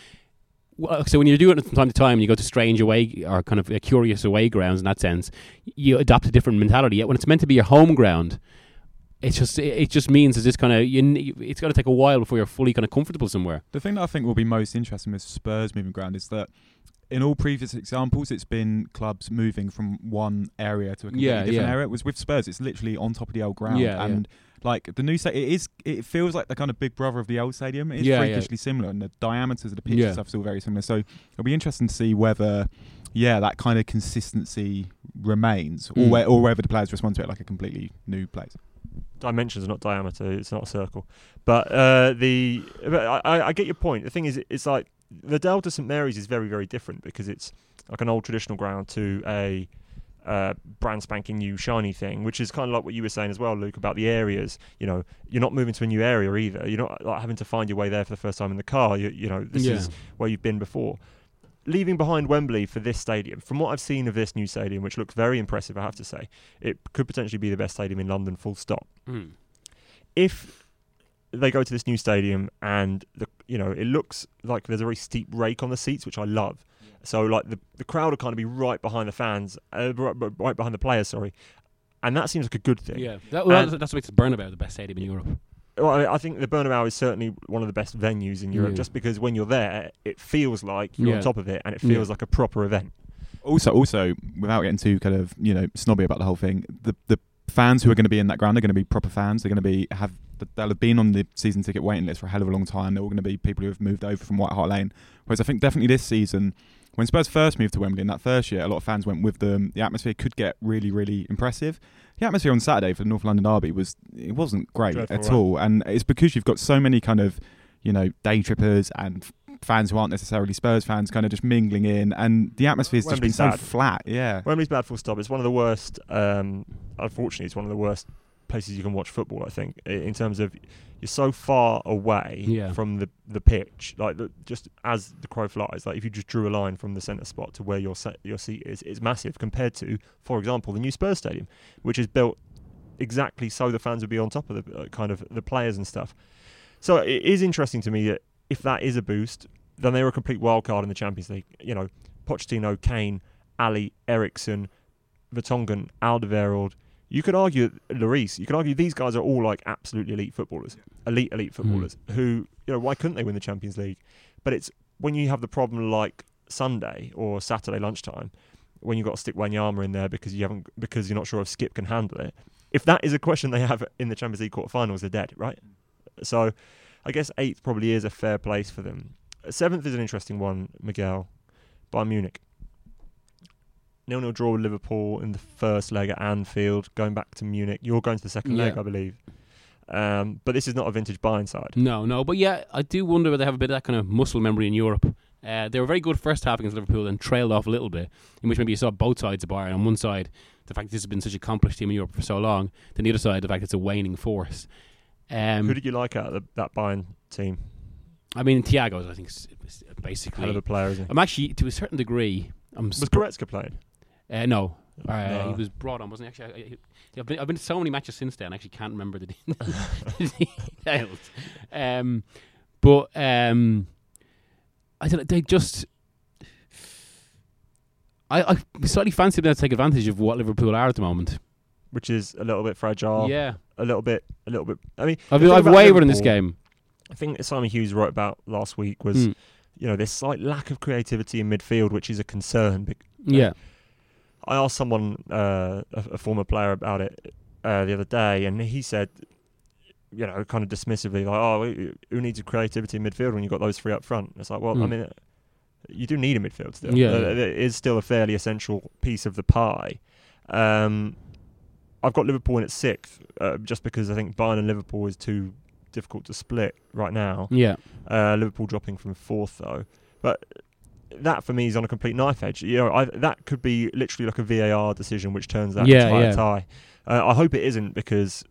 [SPEAKER 2] so when you're doing it from time to time, and you go to strange away or kind of uh, curious away grounds in that sense, you adopt a different mentality. Yet when it's meant to be your home ground, it's just it, it just means it's just kind of you, it's going to take a while before you're fully kind of comfortable somewhere.
[SPEAKER 3] The thing that I think will be most interesting with Spurs moving ground is that in all previous examples, it's been clubs moving from one area to a completely
[SPEAKER 2] Yeah,
[SPEAKER 3] different
[SPEAKER 2] yeah.
[SPEAKER 3] area. It was with Spurs, it's literally on top of the old ground.
[SPEAKER 2] Yeah.
[SPEAKER 3] and like the new stadium, it is. It feels like the kind of big brother of the old stadium. It's
[SPEAKER 2] Yeah, yeah.
[SPEAKER 3] freakishly similar, and the diameters of the pitch
[SPEAKER 2] Yeah.
[SPEAKER 3] and stuff is all very similar. So it'll be interesting to see whether, yeah, that kind of consistency remains, or
[SPEAKER 2] Mm.
[SPEAKER 3] where, or whether the players respond to it like a completely new place.
[SPEAKER 1] dimensions, not diameter. It's not a circle. But uh, the but I, I I get your point. The thing is, it's like the Dell to St Mary's is very very different because it's like an old traditional ground to a uh, brand spanking new shiny thing, which is kind of like what you were saying as well, Luke, about the areas. You know, you're not moving to a new area either. You're not like having to find your way there for the first time in the car. You, you know, this
[SPEAKER 2] Yeah.
[SPEAKER 1] is where you've been before. Leaving behind Wembley for this stadium, from what I've seen of this new stadium, which looks very impressive, I have to say, it could potentially be the best stadium in London, full stop
[SPEAKER 2] Mm.
[SPEAKER 1] if they go to this new stadium and the you know it looks like there's a very steep rake on the seats, which I love. So like the the crowd will kind of be right behind the fans, uh, right, right behind the players. Sorry, and that seems like a good thing.
[SPEAKER 2] Yeah, that, well, that's, that's what makes the Bernabeu the best stadium in Europe.
[SPEAKER 1] Well, I, I think the Bernabeu is certainly one of the best venues in Europe,
[SPEAKER 2] Yeah.
[SPEAKER 1] just because when you're there, it feels like you're
[SPEAKER 2] Yeah.
[SPEAKER 1] on top of it, and it
[SPEAKER 2] Yeah.
[SPEAKER 1] feels like a proper event.
[SPEAKER 3] Also, also, without getting too kind of you know snobby about the whole thing, the the fans who are going to be in that ground are going to be proper fans. They're going to be have they'll have been on the season ticket waiting list for a hell of a long time. They're all going to be people who have moved over from White Hart Lane. Whereas I think definitely this season, when Spurs first moved to Wembley in that first year, a lot of fans went with them. The atmosphere could get really, really impressive. The atmosphere on Saturday for the North London Derby was it wasn't great
[SPEAKER 1] Dreadful,
[SPEAKER 3] at
[SPEAKER 1] right?
[SPEAKER 3] all, and it's because you've got so many kind of you know day trippers and fans who aren't necessarily Spurs fans kind of just mingling in, and the atmosphere's just been
[SPEAKER 1] Wembley's
[SPEAKER 3] so flat. Yeah.
[SPEAKER 1] Wembley's bad full stop. It's one of the worst. Um, unfortunately, it's one of the worst places you can watch football. I think in terms of you're so far away
[SPEAKER 2] Yeah.
[SPEAKER 1] from the the pitch, like the, just as the crow flies. Like if you just drew a line from the centre spot to where your se- your seat is, it's massive compared to, for example, the new Spurs stadium, which is built exactly so the fans would be on top of the uh, kind of the players and stuff. So it is interesting to me that if that is a boost, then they're a complete wild card in the Champions League. You know, Pochettino, Kane, Alli, Eriksen, Vertonghen, Alderweireld. You could argue Lloris. You could argue these guys are all like absolutely elite footballers, elite elite hmm. footballers. Who you know why couldn't they win the Champions League? But it's when you have the problem like Sunday or Saturday lunchtime when you've got to stick Wanyama in there because you haven't because you're not sure if Skipp can handle it. If that is a question they have in the Champions League quarterfinals, they're dead, right? So I guess eighth probably is a fair place for them. Seventh is an interesting one, Miguel, Bayern Munich. Nil nil draw with Liverpool in the first leg at Anfield, going back to Munich. You're going to the second leg, I believe. Um, but this is not a vintage Bayern side.
[SPEAKER 2] No, no, but yeah, I do wonder whether they have a bit of that kind of muscle memory in Europe. Uh, they were very good first half against Liverpool, and trailed off a little bit, in which maybe you saw both sides of Bayern. On one side, the fact that this has been such a accomplished team in Europe for so long, then the other side, the fact it's a waning force. Um,
[SPEAKER 1] Who did you like out of the, that Bayern team?
[SPEAKER 2] I mean, Thiago's, I think, is is
[SPEAKER 1] Hell of a player, isn't he?
[SPEAKER 2] I'm actually, to a certain degree, I'm.
[SPEAKER 1] Was
[SPEAKER 2] sp-
[SPEAKER 1] Goretzka playing?
[SPEAKER 2] uh, no. Uh,
[SPEAKER 1] No.
[SPEAKER 2] He was brought on, wasn't he? Actually, I, I've, been, I've been to so many matches since then. I actually can't remember the details. Um, but um, I don't know. They just. I, I slightly fancy them to take advantage of what Liverpool are at the moment.
[SPEAKER 1] Which is a little bit fragile.
[SPEAKER 2] yeah,
[SPEAKER 1] A little bit, a little bit. I mean,
[SPEAKER 2] I've, I've wavered in this game.
[SPEAKER 1] I think Simon Hughes wrote about last week was,
[SPEAKER 2] Mm.
[SPEAKER 1] you know, this slight lack of creativity in midfield, which is a concern.
[SPEAKER 2] Yeah,
[SPEAKER 1] I asked someone, uh, a, a former player, about it uh, the other day, and he said, you know, kind of dismissively, like, "Oh, who- needs a creativity in midfield when you've got those three up front?" It's like, well, I
[SPEAKER 2] Mm.
[SPEAKER 1] mean, you do need a midfield still.
[SPEAKER 2] Yeah.
[SPEAKER 1] Uh, it is still a fairly essential piece of the pie. Um, I've got Liverpool in at sixth, uh, just because I think Bayern and Liverpool is too difficult to split right now.
[SPEAKER 2] yeah,
[SPEAKER 1] Uh, Liverpool dropping from fourth though, but that for me is on a complete knife edge. You know, I, that could be literally like a VAR decision which turns that
[SPEAKER 2] Yeah,
[SPEAKER 1] entire
[SPEAKER 2] yeah.
[SPEAKER 1] tie. Uh, I hope it isn't because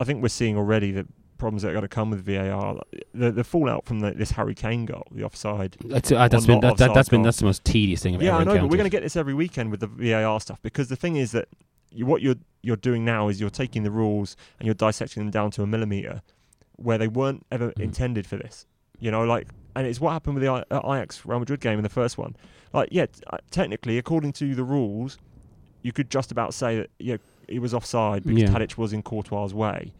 [SPEAKER 1] I think we're seeing already the problems that are going to come with VAR. The the fallout from the, this Harry Kane goal, the offside.
[SPEAKER 2] that's, uh, that's been that, that, that's been that's the most tedious thing I've
[SPEAKER 1] Yeah, I know, but we're going to get this every weekend with the VAR stuff because the thing is that you, what you're you're doing now is you're taking the rules and you're dissecting them down to a millimeter where they weren't ever
[SPEAKER 2] Mhm.
[SPEAKER 1] intended for this. You know, like, and it's what happened with the I- uh, Ajax Real Madrid game in the first one. Like, yeah, t- uh, technically, according to the rules, you could just about say that yeah, he was offside because
[SPEAKER 2] Yeah.
[SPEAKER 1] Tadic was in Courtois' way.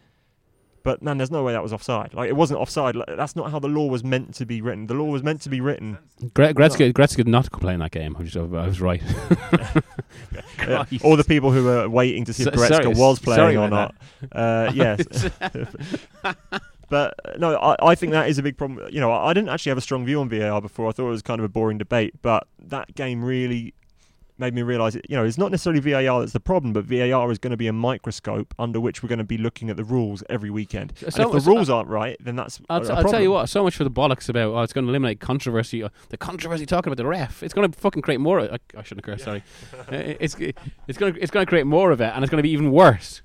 [SPEAKER 1] But man, there's no way that was offside. Like it wasn't offside. Like, that's not how the law was meant to be written. The law was meant to be written.
[SPEAKER 2] Gre- Gretzky, Gretzky did not play in that game. I was, I was right. Christ.
[SPEAKER 1] all the people who were waiting to see if
[SPEAKER 2] So-
[SPEAKER 1] Goretzka
[SPEAKER 2] sorry-
[SPEAKER 1] was playing or not. Uh, yes. but uh, no, I, I think that is a big problem. You know, I, I didn't actually have a strong view on VAR before. I thought it was kind of a boring debate. But that game really made me realise, it, you know, it's not necessarily VAR that's the problem, but VAR is going to be a microscope under which we're going to be looking at the rules every weekend.
[SPEAKER 2] So-
[SPEAKER 1] and if the
[SPEAKER 2] so-
[SPEAKER 1] rules aren't right, then that's
[SPEAKER 2] I'll,
[SPEAKER 1] a
[SPEAKER 2] t- I'll tell you what. So much for the bollocks about. Oh, it's going to eliminate controversy. uh, The controversy talking about the ref. It's going to fucking create more. I, I shouldn't have curse. Sorry. Uh, it's it's going to it's going to create more of it, and it's going to be even worse.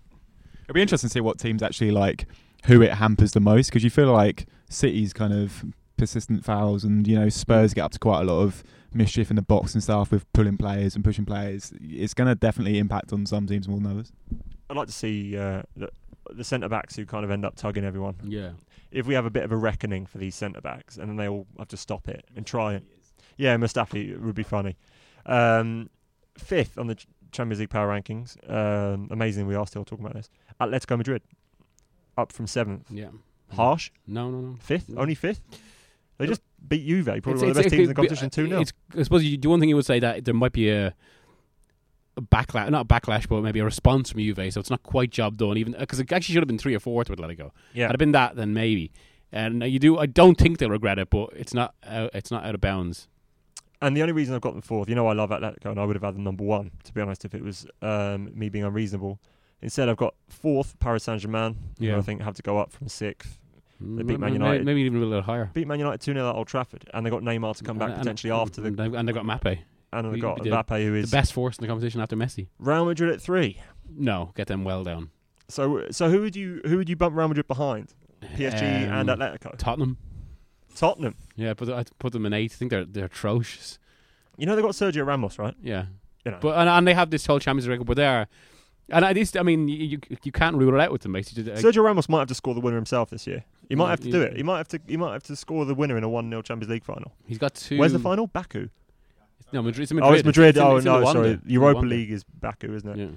[SPEAKER 3] It'll be interesting to see what teams actually like who it hampers the most because you feel like City's kind of persistent fouls and you know Spurs get up to quite a lot of mischief in the box and stuff with pulling players and pushing players. It's going to definitely impact on some teams more than others.
[SPEAKER 1] I'd like to see uh, the, the centre backs who kind of end up tugging everyone.
[SPEAKER 2] Yeah.
[SPEAKER 1] If we have a bit of a reckoning for these centre backs, and then they all have to stop it and try it. Yeah, Mustafi would be funny. Um, fifth on the Champions League power rankings. Um, amazing, we are still talking about this. Atletico Madrid, up from seventh.
[SPEAKER 2] Yeah.
[SPEAKER 1] Harsh,
[SPEAKER 2] No, no, no.
[SPEAKER 1] fifth,
[SPEAKER 2] No.
[SPEAKER 1] only fifth. They just beat Juve, probably
[SPEAKER 2] It's-
[SPEAKER 1] one of the best teams in the competition, two 0
[SPEAKER 2] I suppose you, the one thing you would say that there might be a, a backlash, not a backlash, but maybe a response from Juve. So it's not quite job done, even because it actually should have been three or fourth with Atletico.
[SPEAKER 1] Yeah,
[SPEAKER 2] Had it been that, then maybe. And you do. I don't think they'll regret it, but it's not. Uh, it's not out of bounds.
[SPEAKER 1] And the only reason I've got them fourth, you know, I love Atletico, and I would have had them number one, to be honest, if it was um, me being unreasonable. Instead, I've got fourth Paris Saint Germain, who
[SPEAKER 2] Yeah.
[SPEAKER 1] I think have to go up from sixth.
[SPEAKER 2] They
[SPEAKER 1] beat Man United.
[SPEAKER 2] maybe even a little higher.
[SPEAKER 1] Beat Man United 2 0 at Old Trafford, and they got Neymar to come back
[SPEAKER 2] And-
[SPEAKER 1] potentially
[SPEAKER 2] and,
[SPEAKER 1] after the.
[SPEAKER 2] and, they've- and they got Mbappe,
[SPEAKER 1] And they
[SPEAKER 2] we-
[SPEAKER 1] got. Mbappe, who
[SPEAKER 2] the best force in the competition after Messi.
[SPEAKER 1] Real Madrid at three.
[SPEAKER 2] No, get them well down.
[SPEAKER 1] So, so who would you who would you bump Real Madrid behind? PSG and
[SPEAKER 2] Um,
[SPEAKER 1] Atletico.
[SPEAKER 2] Tottenham.
[SPEAKER 1] Tottenham.
[SPEAKER 2] Yeah, but I put them in eight. I think they're they're atrocious.
[SPEAKER 1] You know they got Sergio Ramos, right?
[SPEAKER 2] Yeah,
[SPEAKER 1] You know.
[SPEAKER 2] but and, and they have this whole Champions League record, but they are. And at least, I mean, you, you you can't rule it out with them, basically.
[SPEAKER 1] Sergio Ramos might have to score the winner himself this year. He might have to do it. He might have to. He might have to score the winner in a one 0 Champions League final.
[SPEAKER 2] He's got two.
[SPEAKER 1] Where's the final? Baku.
[SPEAKER 2] No, Madrid. It's Madrid.
[SPEAKER 1] Oh, it's Madrid.
[SPEAKER 2] in-
[SPEAKER 1] oh
[SPEAKER 2] it's in
[SPEAKER 1] no, sorry.
[SPEAKER 2] It's
[SPEAKER 1] Europa League is Baku, isn't it?
[SPEAKER 2] Yeah.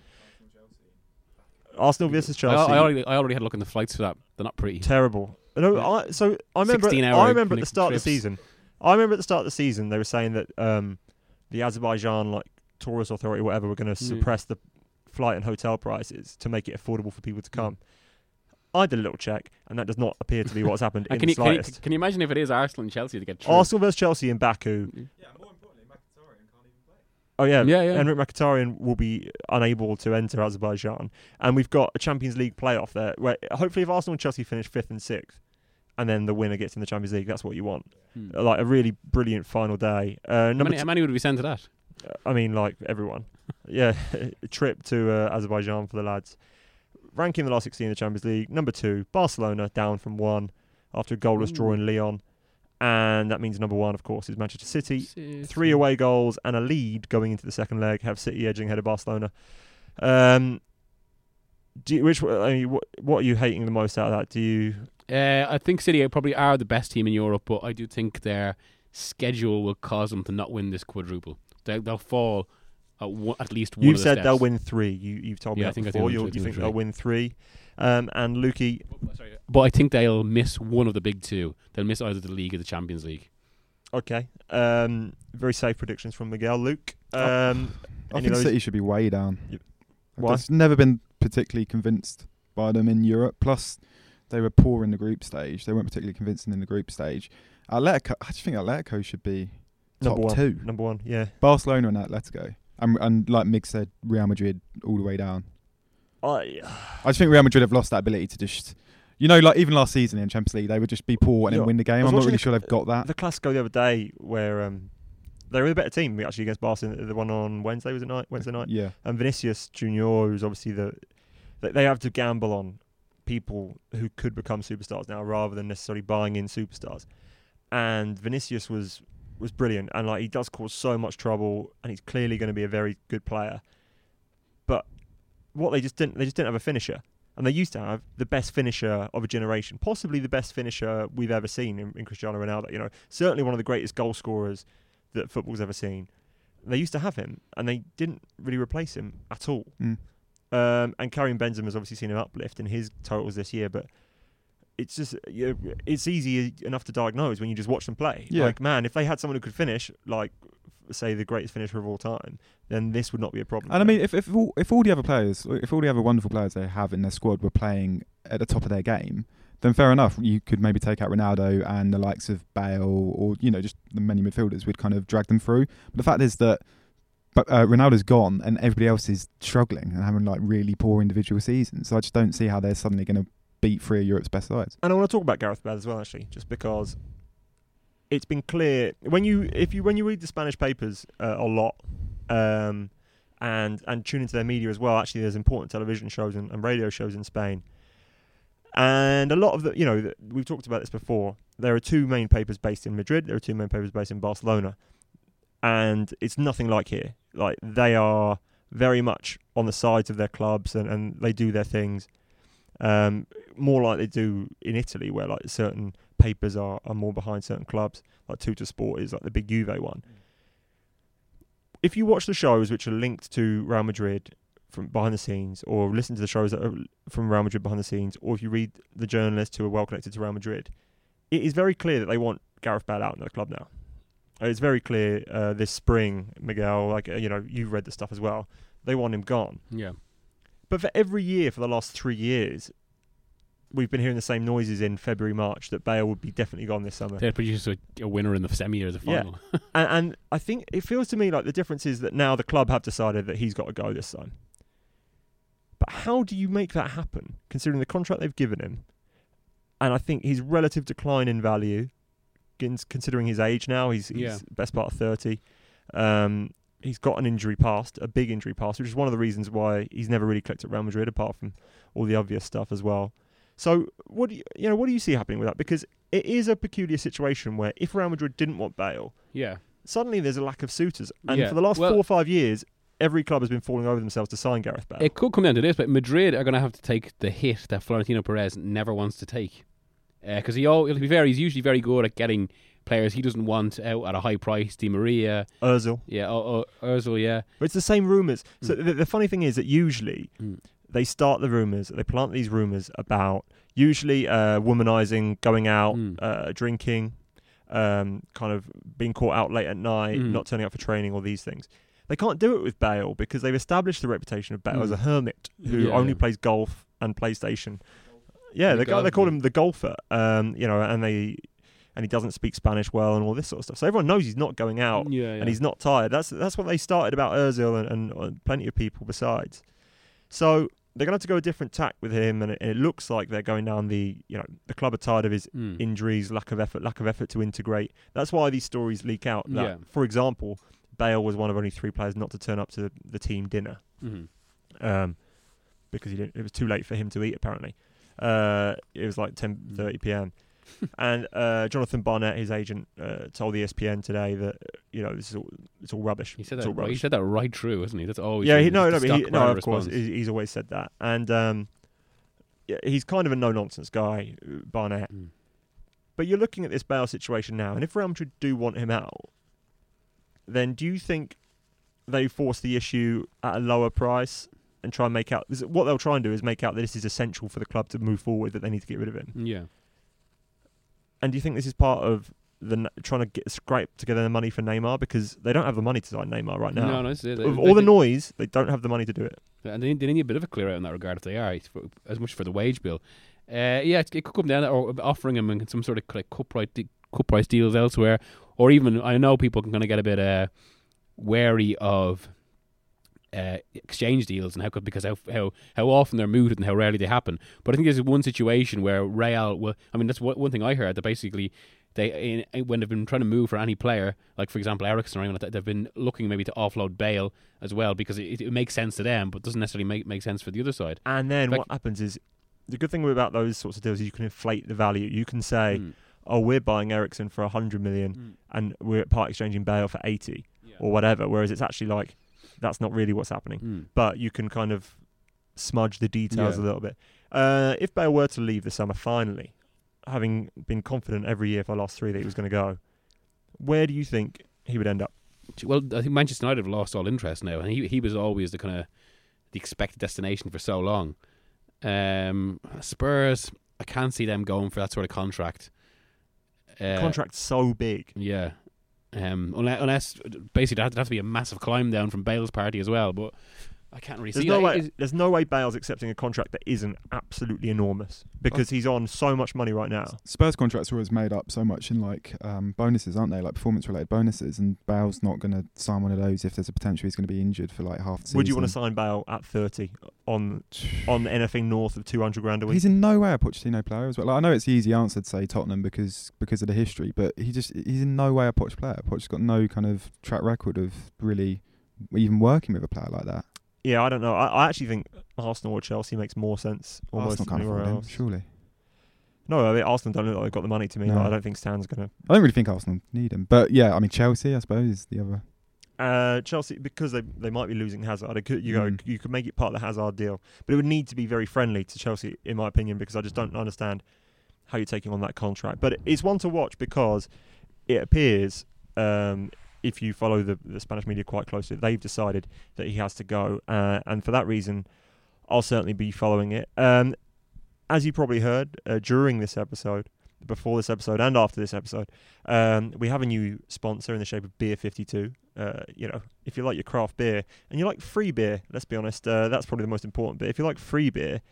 [SPEAKER 1] Arsenal versus
[SPEAKER 2] I,
[SPEAKER 1] Chelsea.
[SPEAKER 2] I already I already had a look in the flights for that. They're not pretty.
[SPEAKER 1] Terrible. No,
[SPEAKER 2] Yeah.
[SPEAKER 1] I, so I remember. I remember at the start of the season. I remember at the start of the season they were saying that um, the Azerbaijan like tourist authority, or whatever, were going to
[SPEAKER 2] Yeah.
[SPEAKER 1] suppress the flight and hotel prices to make it affordable for people to come. I did a little check, and that does not appear to be what's happened in
[SPEAKER 2] can
[SPEAKER 1] the
[SPEAKER 2] you, can, you,
[SPEAKER 1] slightest.
[SPEAKER 2] can you imagine if it is Arsenal and Chelsea to get through?
[SPEAKER 1] Arsenal versus Chelsea in Baku. Yeah, more importantly, Mkhitaryan can't even play. Oh yeah,
[SPEAKER 2] Yeah, yeah.
[SPEAKER 1] Henrikh Mkhitaryan will be unable to enter Azerbaijan, and we've got a Champions League playoff there. Where hopefully, if Arsenal and Chelsea finish fifth and sixth, and then the winner gets in the Champions League, that's what you want.
[SPEAKER 2] Hmm.
[SPEAKER 1] Uh, Like a really brilliant final day. Uh,
[SPEAKER 2] How many,
[SPEAKER 1] t-
[SPEAKER 2] how many would we send to that?
[SPEAKER 1] I mean, like everyone. yeah, a trip to uh, Azerbaijan for the lads. Ranking the last 16 in the Champions League. Number two, Barcelona down from one after a goalless draw in Lyon. And that means number one, of course, is Manchester City.
[SPEAKER 2] City.
[SPEAKER 1] Three away goals and a lead going into the second leg have City edging ahead of Barcelona. Um, do you, which I mean, what, what are you hating the most out of that? Do you?
[SPEAKER 2] Uh, I think City probably are the best team in Europe, but I do think their schedule will cause them to not win this quadruple. They, they'll fall at, one, at least one.
[SPEAKER 1] You've
[SPEAKER 2] of the
[SPEAKER 1] said
[SPEAKER 2] steps.
[SPEAKER 1] they'll win three. You you've told me
[SPEAKER 2] Yeah, I
[SPEAKER 1] that
[SPEAKER 2] think I
[SPEAKER 1] before.
[SPEAKER 2] think
[SPEAKER 1] You
[SPEAKER 2] they'll
[SPEAKER 1] you
[SPEAKER 2] win
[SPEAKER 1] think
[SPEAKER 2] three.
[SPEAKER 1] they'll win three. Um, and Lukey,
[SPEAKER 2] But I think they'll miss one of the big two. They'll miss either the league or the Champions League.
[SPEAKER 1] okay. Um, very safe predictions from Miguel. Luke, um,
[SPEAKER 3] I think
[SPEAKER 1] of
[SPEAKER 3] City should be way down.
[SPEAKER 1] Yep.
[SPEAKER 3] I've never been particularly convinced by them in Europe. Plus, they were poor in the group stage. They weren't particularly convincing in the group stage. Atletico, I just think Atletico should be top
[SPEAKER 1] number one.
[SPEAKER 3] two.
[SPEAKER 1] Number one. Yeah.
[SPEAKER 3] Barcelona and Atletico, and and like Mig said, Real Madrid all the way down.
[SPEAKER 1] I
[SPEAKER 3] I just think Real Madrid have lost that ability to just, you know, like even last season in Champions League, they would just be poor and
[SPEAKER 1] Yeah.
[SPEAKER 3] then win the game. I'm not really sure they've got that.
[SPEAKER 1] the Clasico the other day where um, they were the better team actually against Barcelona. The one on Wednesday was it night? Wednesday night.
[SPEAKER 3] Yeah,
[SPEAKER 1] and Vinicius Junior, who's obviously the they, they have to gamble on people who could become superstars now rather than necessarily buying in superstars. And Vinicius was was brilliant, and like he does cause so much trouble, and he's clearly going to be a very good player. But what they just didn't they just didn't have a finisher, and they used to have the best finisher of a generation, possibly the best finisher we've ever seen in, in Cristiano Ronaldo. You know, certainly one of the greatest goal scorers that football's ever seen. They used to have him, and they didn't really replace him at all.
[SPEAKER 3] Mm.
[SPEAKER 1] Um, and Karim Benzema's obviously seen an uplift in his totals this year, but it's just you know, it's easy enough to diagnose when you just watch them play.
[SPEAKER 3] Yeah.
[SPEAKER 1] Like man, if they had someone who could finish, like say the greatest finisher of all time, then this would not be a problem.
[SPEAKER 3] And I mean, if if all, if all the other players, if all the other wonderful players they have in their squad were playing at the top of their game, then fair enough. You could maybe take out Ronaldo and the likes of Bale, or you know, just the many midfielders would kind of drag them through. But the fact is that, but uh, Ronaldo's gone, and everybody else is struggling and having like really poor individual seasons. So I just don't see how they're suddenly going to beat three of Europe's best sides.
[SPEAKER 1] and I want to talk about Gareth Bale as well, actually, just because it's been clear when you if you when you read the Spanish papers uh, a lot, um, and and tune into their media as well. Actually, there's important television shows and, and radio shows in Spain, and a lot of the you know the, we've talked about this before. There are two main papers based in Madrid. There are two main papers based in Barcelona, and it's nothing like here. Like they are very much on the sides of their clubs and, and they do their things um, more like they do in Italy, where like certain papers are, are more behind certain clubs. Like Tuttosport is like the big Juve one. If you watch the shows which are linked to Real Madrid from behind the scenes, or listen to the shows that are from Real Madrid behind the scenes, or if you read the journalists who are well connected to Real Madrid, it is very clear that they want Gareth Bale out in the club now. It's very clear uh, this spring, Miguel. Like uh, you know, you've read the stuff as well. They want him gone.
[SPEAKER 2] Yeah.
[SPEAKER 1] But for every year for the last three years, we've been hearing the same noises in February, March that Bale would be definitely gone this summer.
[SPEAKER 2] They'd produce a, a winner in the semi or the
[SPEAKER 1] Yeah.
[SPEAKER 2] final.
[SPEAKER 1] And, and I think it feels to me like the difference is that now the club have decided that he's got to go this time. But how do you make that happen, considering the contract they've given him? And I think his relative decline in value, considering his age now, he's, he's
[SPEAKER 2] Yeah.
[SPEAKER 1] best part of 30. Um, he's got an injury past, a big injury past, which is one of the reasons why he's never really clicked at Real Madrid, apart from all the obvious stuff as well. So, what do you, you know? What do you see happening with that? Because it is a peculiar situation where if Real Madrid didn't want Bale,
[SPEAKER 2] yeah.
[SPEAKER 1] suddenly there's a lack of suitors, and
[SPEAKER 2] Yeah.
[SPEAKER 1] for the last
[SPEAKER 2] Well-
[SPEAKER 1] four or five years, every club has been falling over themselves to sign Gareth Bale.
[SPEAKER 2] It could come down to this, but Madrid are going to have to take the hit that Florentino Perez never wants to take. Uh, because he, all, to be fair, he's usually very good at getting players he doesn't want out at a high price. Di Maria,
[SPEAKER 1] Özil,
[SPEAKER 2] yeah, Ozil, yeah.
[SPEAKER 1] but it's the same rumours. So the, the funny thing is that usually
[SPEAKER 2] Mm.
[SPEAKER 1] they start the rumours, they plant these rumours about usually uh, womanizing, going out,
[SPEAKER 2] Mm.
[SPEAKER 1] uh, drinking, um, kind of being caught out late at night,
[SPEAKER 2] Mm.
[SPEAKER 1] not turning up for training, all these things. They can't do it with Bale because they've established the reputation of Bale as
[SPEAKER 2] Mm.
[SPEAKER 1] a hermit who
[SPEAKER 2] Yeah,
[SPEAKER 1] only plays golf and PlayStation. Yeah,
[SPEAKER 2] The
[SPEAKER 1] they, go, they
[SPEAKER 2] golf-
[SPEAKER 1] call him the golfer. Um, you know, and they and he doesn't speak Spanish well and all this sort of stuff. So everyone knows he's not going out
[SPEAKER 2] yeah, yeah.
[SPEAKER 1] and he's not tired. That's that's what they started about Özil and, and, and plenty of people besides. So they're going to have to go a different tack with him, and it, it looks like they're going down the you know the club are tired of his
[SPEAKER 2] Mm.
[SPEAKER 1] injuries, lack of effort, lack of effort to integrate. That's why these stories leak out. That,
[SPEAKER 2] Yeah.
[SPEAKER 1] For example, Bale was one of only three players not to turn up to the team dinner
[SPEAKER 2] Mhm.
[SPEAKER 1] um, because he didn't, it was too late for him to eat. Apparently, uh, it was like ten
[SPEAKER 2] Mm.
[SPEAKER 1] thirty p.m. and uh, Jonathan Barnett, his agent, uh, told ESPN today that uh, you know this is all, it's all rubbish.
[SPEAKER 2] He said
[SPEAKER 1] It's
[SPEAKER 2] that.
[SPEAKER 1] all
[SPEAKER 2] Right, he said that right through, isn't he? That's always
[SPEAKER 1] yeah, he, no, no, he, no, of course,
[SPEAKER 2] response.
[SPEAKER 1] he's always said that, and um, yeah, he's kind of a no nonsense guy, uh, Barnett.
[SPEAKER 2] Mm.
[SPEAKER 1] But you're looking at this Bale situation now, and if Real Madrid do want him out, then do you think they force the issue at a lower price and try and make out what they'll try and do is make out that this is essential for the club to move forward that they need to get rid of him?
[SPEAKER 2] Yeah.
[SPEAKER 1] And do you think this is part of the trying to get scrape together the money for Neymar because they don't have the money to sign Neymar right now?
[SPEAKER 2] No, no, it's,
[SPEAKER 1] Of all the noise, they don't have the money to do it.
[SPEAKER 2] And they, they need a bit of a clear out in that regard if they are, for, as much for the wage bill. Uh, yeah, it, it could come down to or offering him some sort of like cut price, de- cut price deals elsewhere, or even I know people can kind of get a bit uh, wary of uh, exchange deals and how could because how how how often they're mooted and how rarely they happen. But I think there's one situation where Real will. I mean, that's one, thing I heard that basically they in, when they've been trying to move for any player, like for example Eriksen or anyone like that, they've been looking maybe to offload Bale as well because it, it makes sense to them, but doesn't necessarily make make sense for the other side.
[SPEAKER 1] And then
[SPEAKER 2] Like-
[SPEAKER 1] what happens is the good thing about those sorts of deals is you can inflate the value. You can say,
[SPEAKER 2] Mm.
[SPEAKER 1] "Oh, we're buying Eriksen for a hundred million,
[SPEAKER 2] Mm.
[SPEAKER 1] and we're part exchanging Bale for eighty
[SPEAKER 2] Yeah.
[SPEAKER 1] or whatever." Whereas it's actually like that's not really what's happening.
[SPEAKER 2] Mm.
[SPEAKER 1] But you can kind of smudge the details
[SPEAKER 2] Yeah.
[SPEAKER 1] a little bit. Uh, if Bale were to leave the summer, finally, having been confident every year for the last three that he was going to go, where do you think he would end up?
[SPEAKER 2] Well, I think Manchester United have lost all interest now, and he he was always the kind of the expected destination for so long. Um, Spurs, I can't see them going for that sort of contract. Uh,
[SPEAKER 1] Contract's so big.
[SPEAKER 2] Yeah. Um, unless, unless basically that'd have to be a massive climb down from Bale's party as well, but I can't really
[SPEAKER 1] There's
[SPEAKER 2] see
[SPEAKER 1] no
[SPEAKER 2] that.
[SPEAKER 1] way.
[SPEAKER 2] Is-
[SPEAKER 1] There's no way Bale's accepting a contract that isn't absolutely enormous because he's on so much money right now.
[SPEAKER 3] Spurs contracts are always made up so much in like um, bonuses, aren't they? Like performance related bonuses, and Bale's not going to sign one of those if there's a potential he's going to be injured for like half the season.
[SPEAKER 1] Would you want to sign Bale at 30 on on anything north of 200 grand a week?
[SPEAKER 3] He's in no way a Pochettino player as well. Like, I know it's the easy answer to say Tottenham because because of the history, but he just he's in no way a Poch player. Poch's got no kind of track record of really even working with a player like that.
[SPEAKER 1] Yeah, I don't know. I, I actually think Arsenal or Chelsea makes more sense almost
[SPEAKER 3] Arsenal
[SPEAKER 1] than
[SPEAKER 3] can't
[SPEAKER 1] anywhere
[SPEAKER 3] afford him,
[SPEAKER 1] else.
[SPEAKER 3] surely.
[SPEAKER 1] No, I mean, Arsenal don't look like they've got the money to me.
[SPEAKER 3] No.
[SPEAKER 1] but I don't think Stan's going to.
[SPEAKER 3] I don't really think Arsenal need him, but yeah, I mean Chelsea, I suppose, is the other.
[SPEAKER 1] Uh, Chelsea because they they might be losing Hazard. It could, you go,
[SPEAKER 3] Mm.
[SPEAKER 1] you could make it part of the Hazard deal, but it would need to be very friendly to Chelsea, in my opinion, because I just don't understand how you're taking on that contract. But it's one to watch because it appears, um, if you follow the, the Spanish media quite closely, they've decided that he has to go, uh, and for that reason, I'll certainly be following it. Um, as you probably heard uh, during this episode, before this episode and after this episode, um, we have a new sponsor in the shape of Beer 52. Uh, you know, if you like your craft beer and you like free beer, let's be honest, uh, that's probably the most important bit. If you like free beer,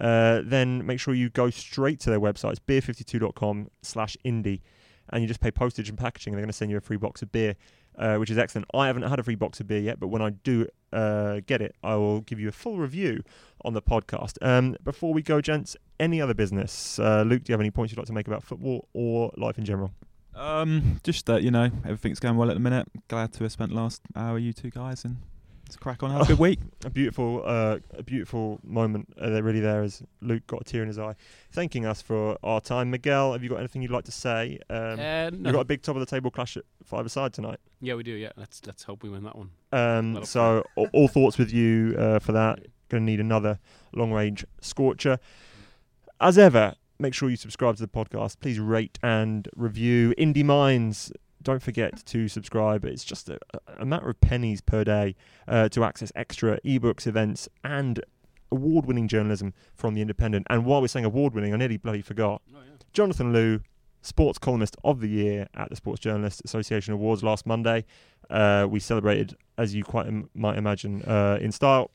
[SPEAKER 1] uh, then make sure you go straight to their website. It's beer52.com slash indie and you just pay postage and packaging. They're going to send you a free box of beer, uh, which is excellent. I haven't had a free box of beer yet, but when I do uh, get it, I will give you a full review on the podcast. Um, before we go, gents, any other business? Uh, Luke, do you have any points you'd like to make about football or life in general?
[SPEAKER 3] Um, just that you know everything's going well at the minute. Glad to have spent the last hour you two guys and let's crack on. Have a good week.
[SPEAKER 1] a beautiful, uh, a beautiful moment uh, there really there as Luke got a tear in his eye, thanking us for our time. Miguel, have you got anything you'd like to say? Um,
[SPEAKER 2] uh, no.
[SPEAKER 1] We've got a big top of the table clash at five aside tonight.
[SPEAKER 2] yeah, we do. Yeah, let's let's hope we win that one.
[SPEAKER 1] Um, so all, all thoughts with you uh, for that. Going to need another long range scorcher. As ever, make sure you subscribe to the podcast. Please rate and review. Indie Minds. Don't forget to subscribe. It's just a, a matter of pennies per day uh, to access extra ebooks, events, and award winning journalism from the Independent. And while we're saying award winning, I nearly bloody forgot. Jonathan Liew, Sports Columnist of the Year at the Sports Journalist Association Awards last Monday. Uh, we celebrated, as you quite Im- might imagine, uh, in style.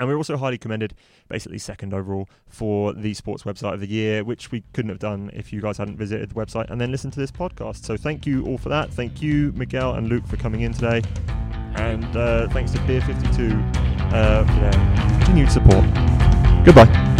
[SPEAKER 1] And we're also highly commended, basically second overall, for the sports website of the year, which we couldn't have done if you guys hadn't visited the website and then listened to this podcast. So thank you all for that. Thank you, Miguel and Luke, for coming in today. And uh, thanks to Beer 52 uh, for their continued support. Goodbye.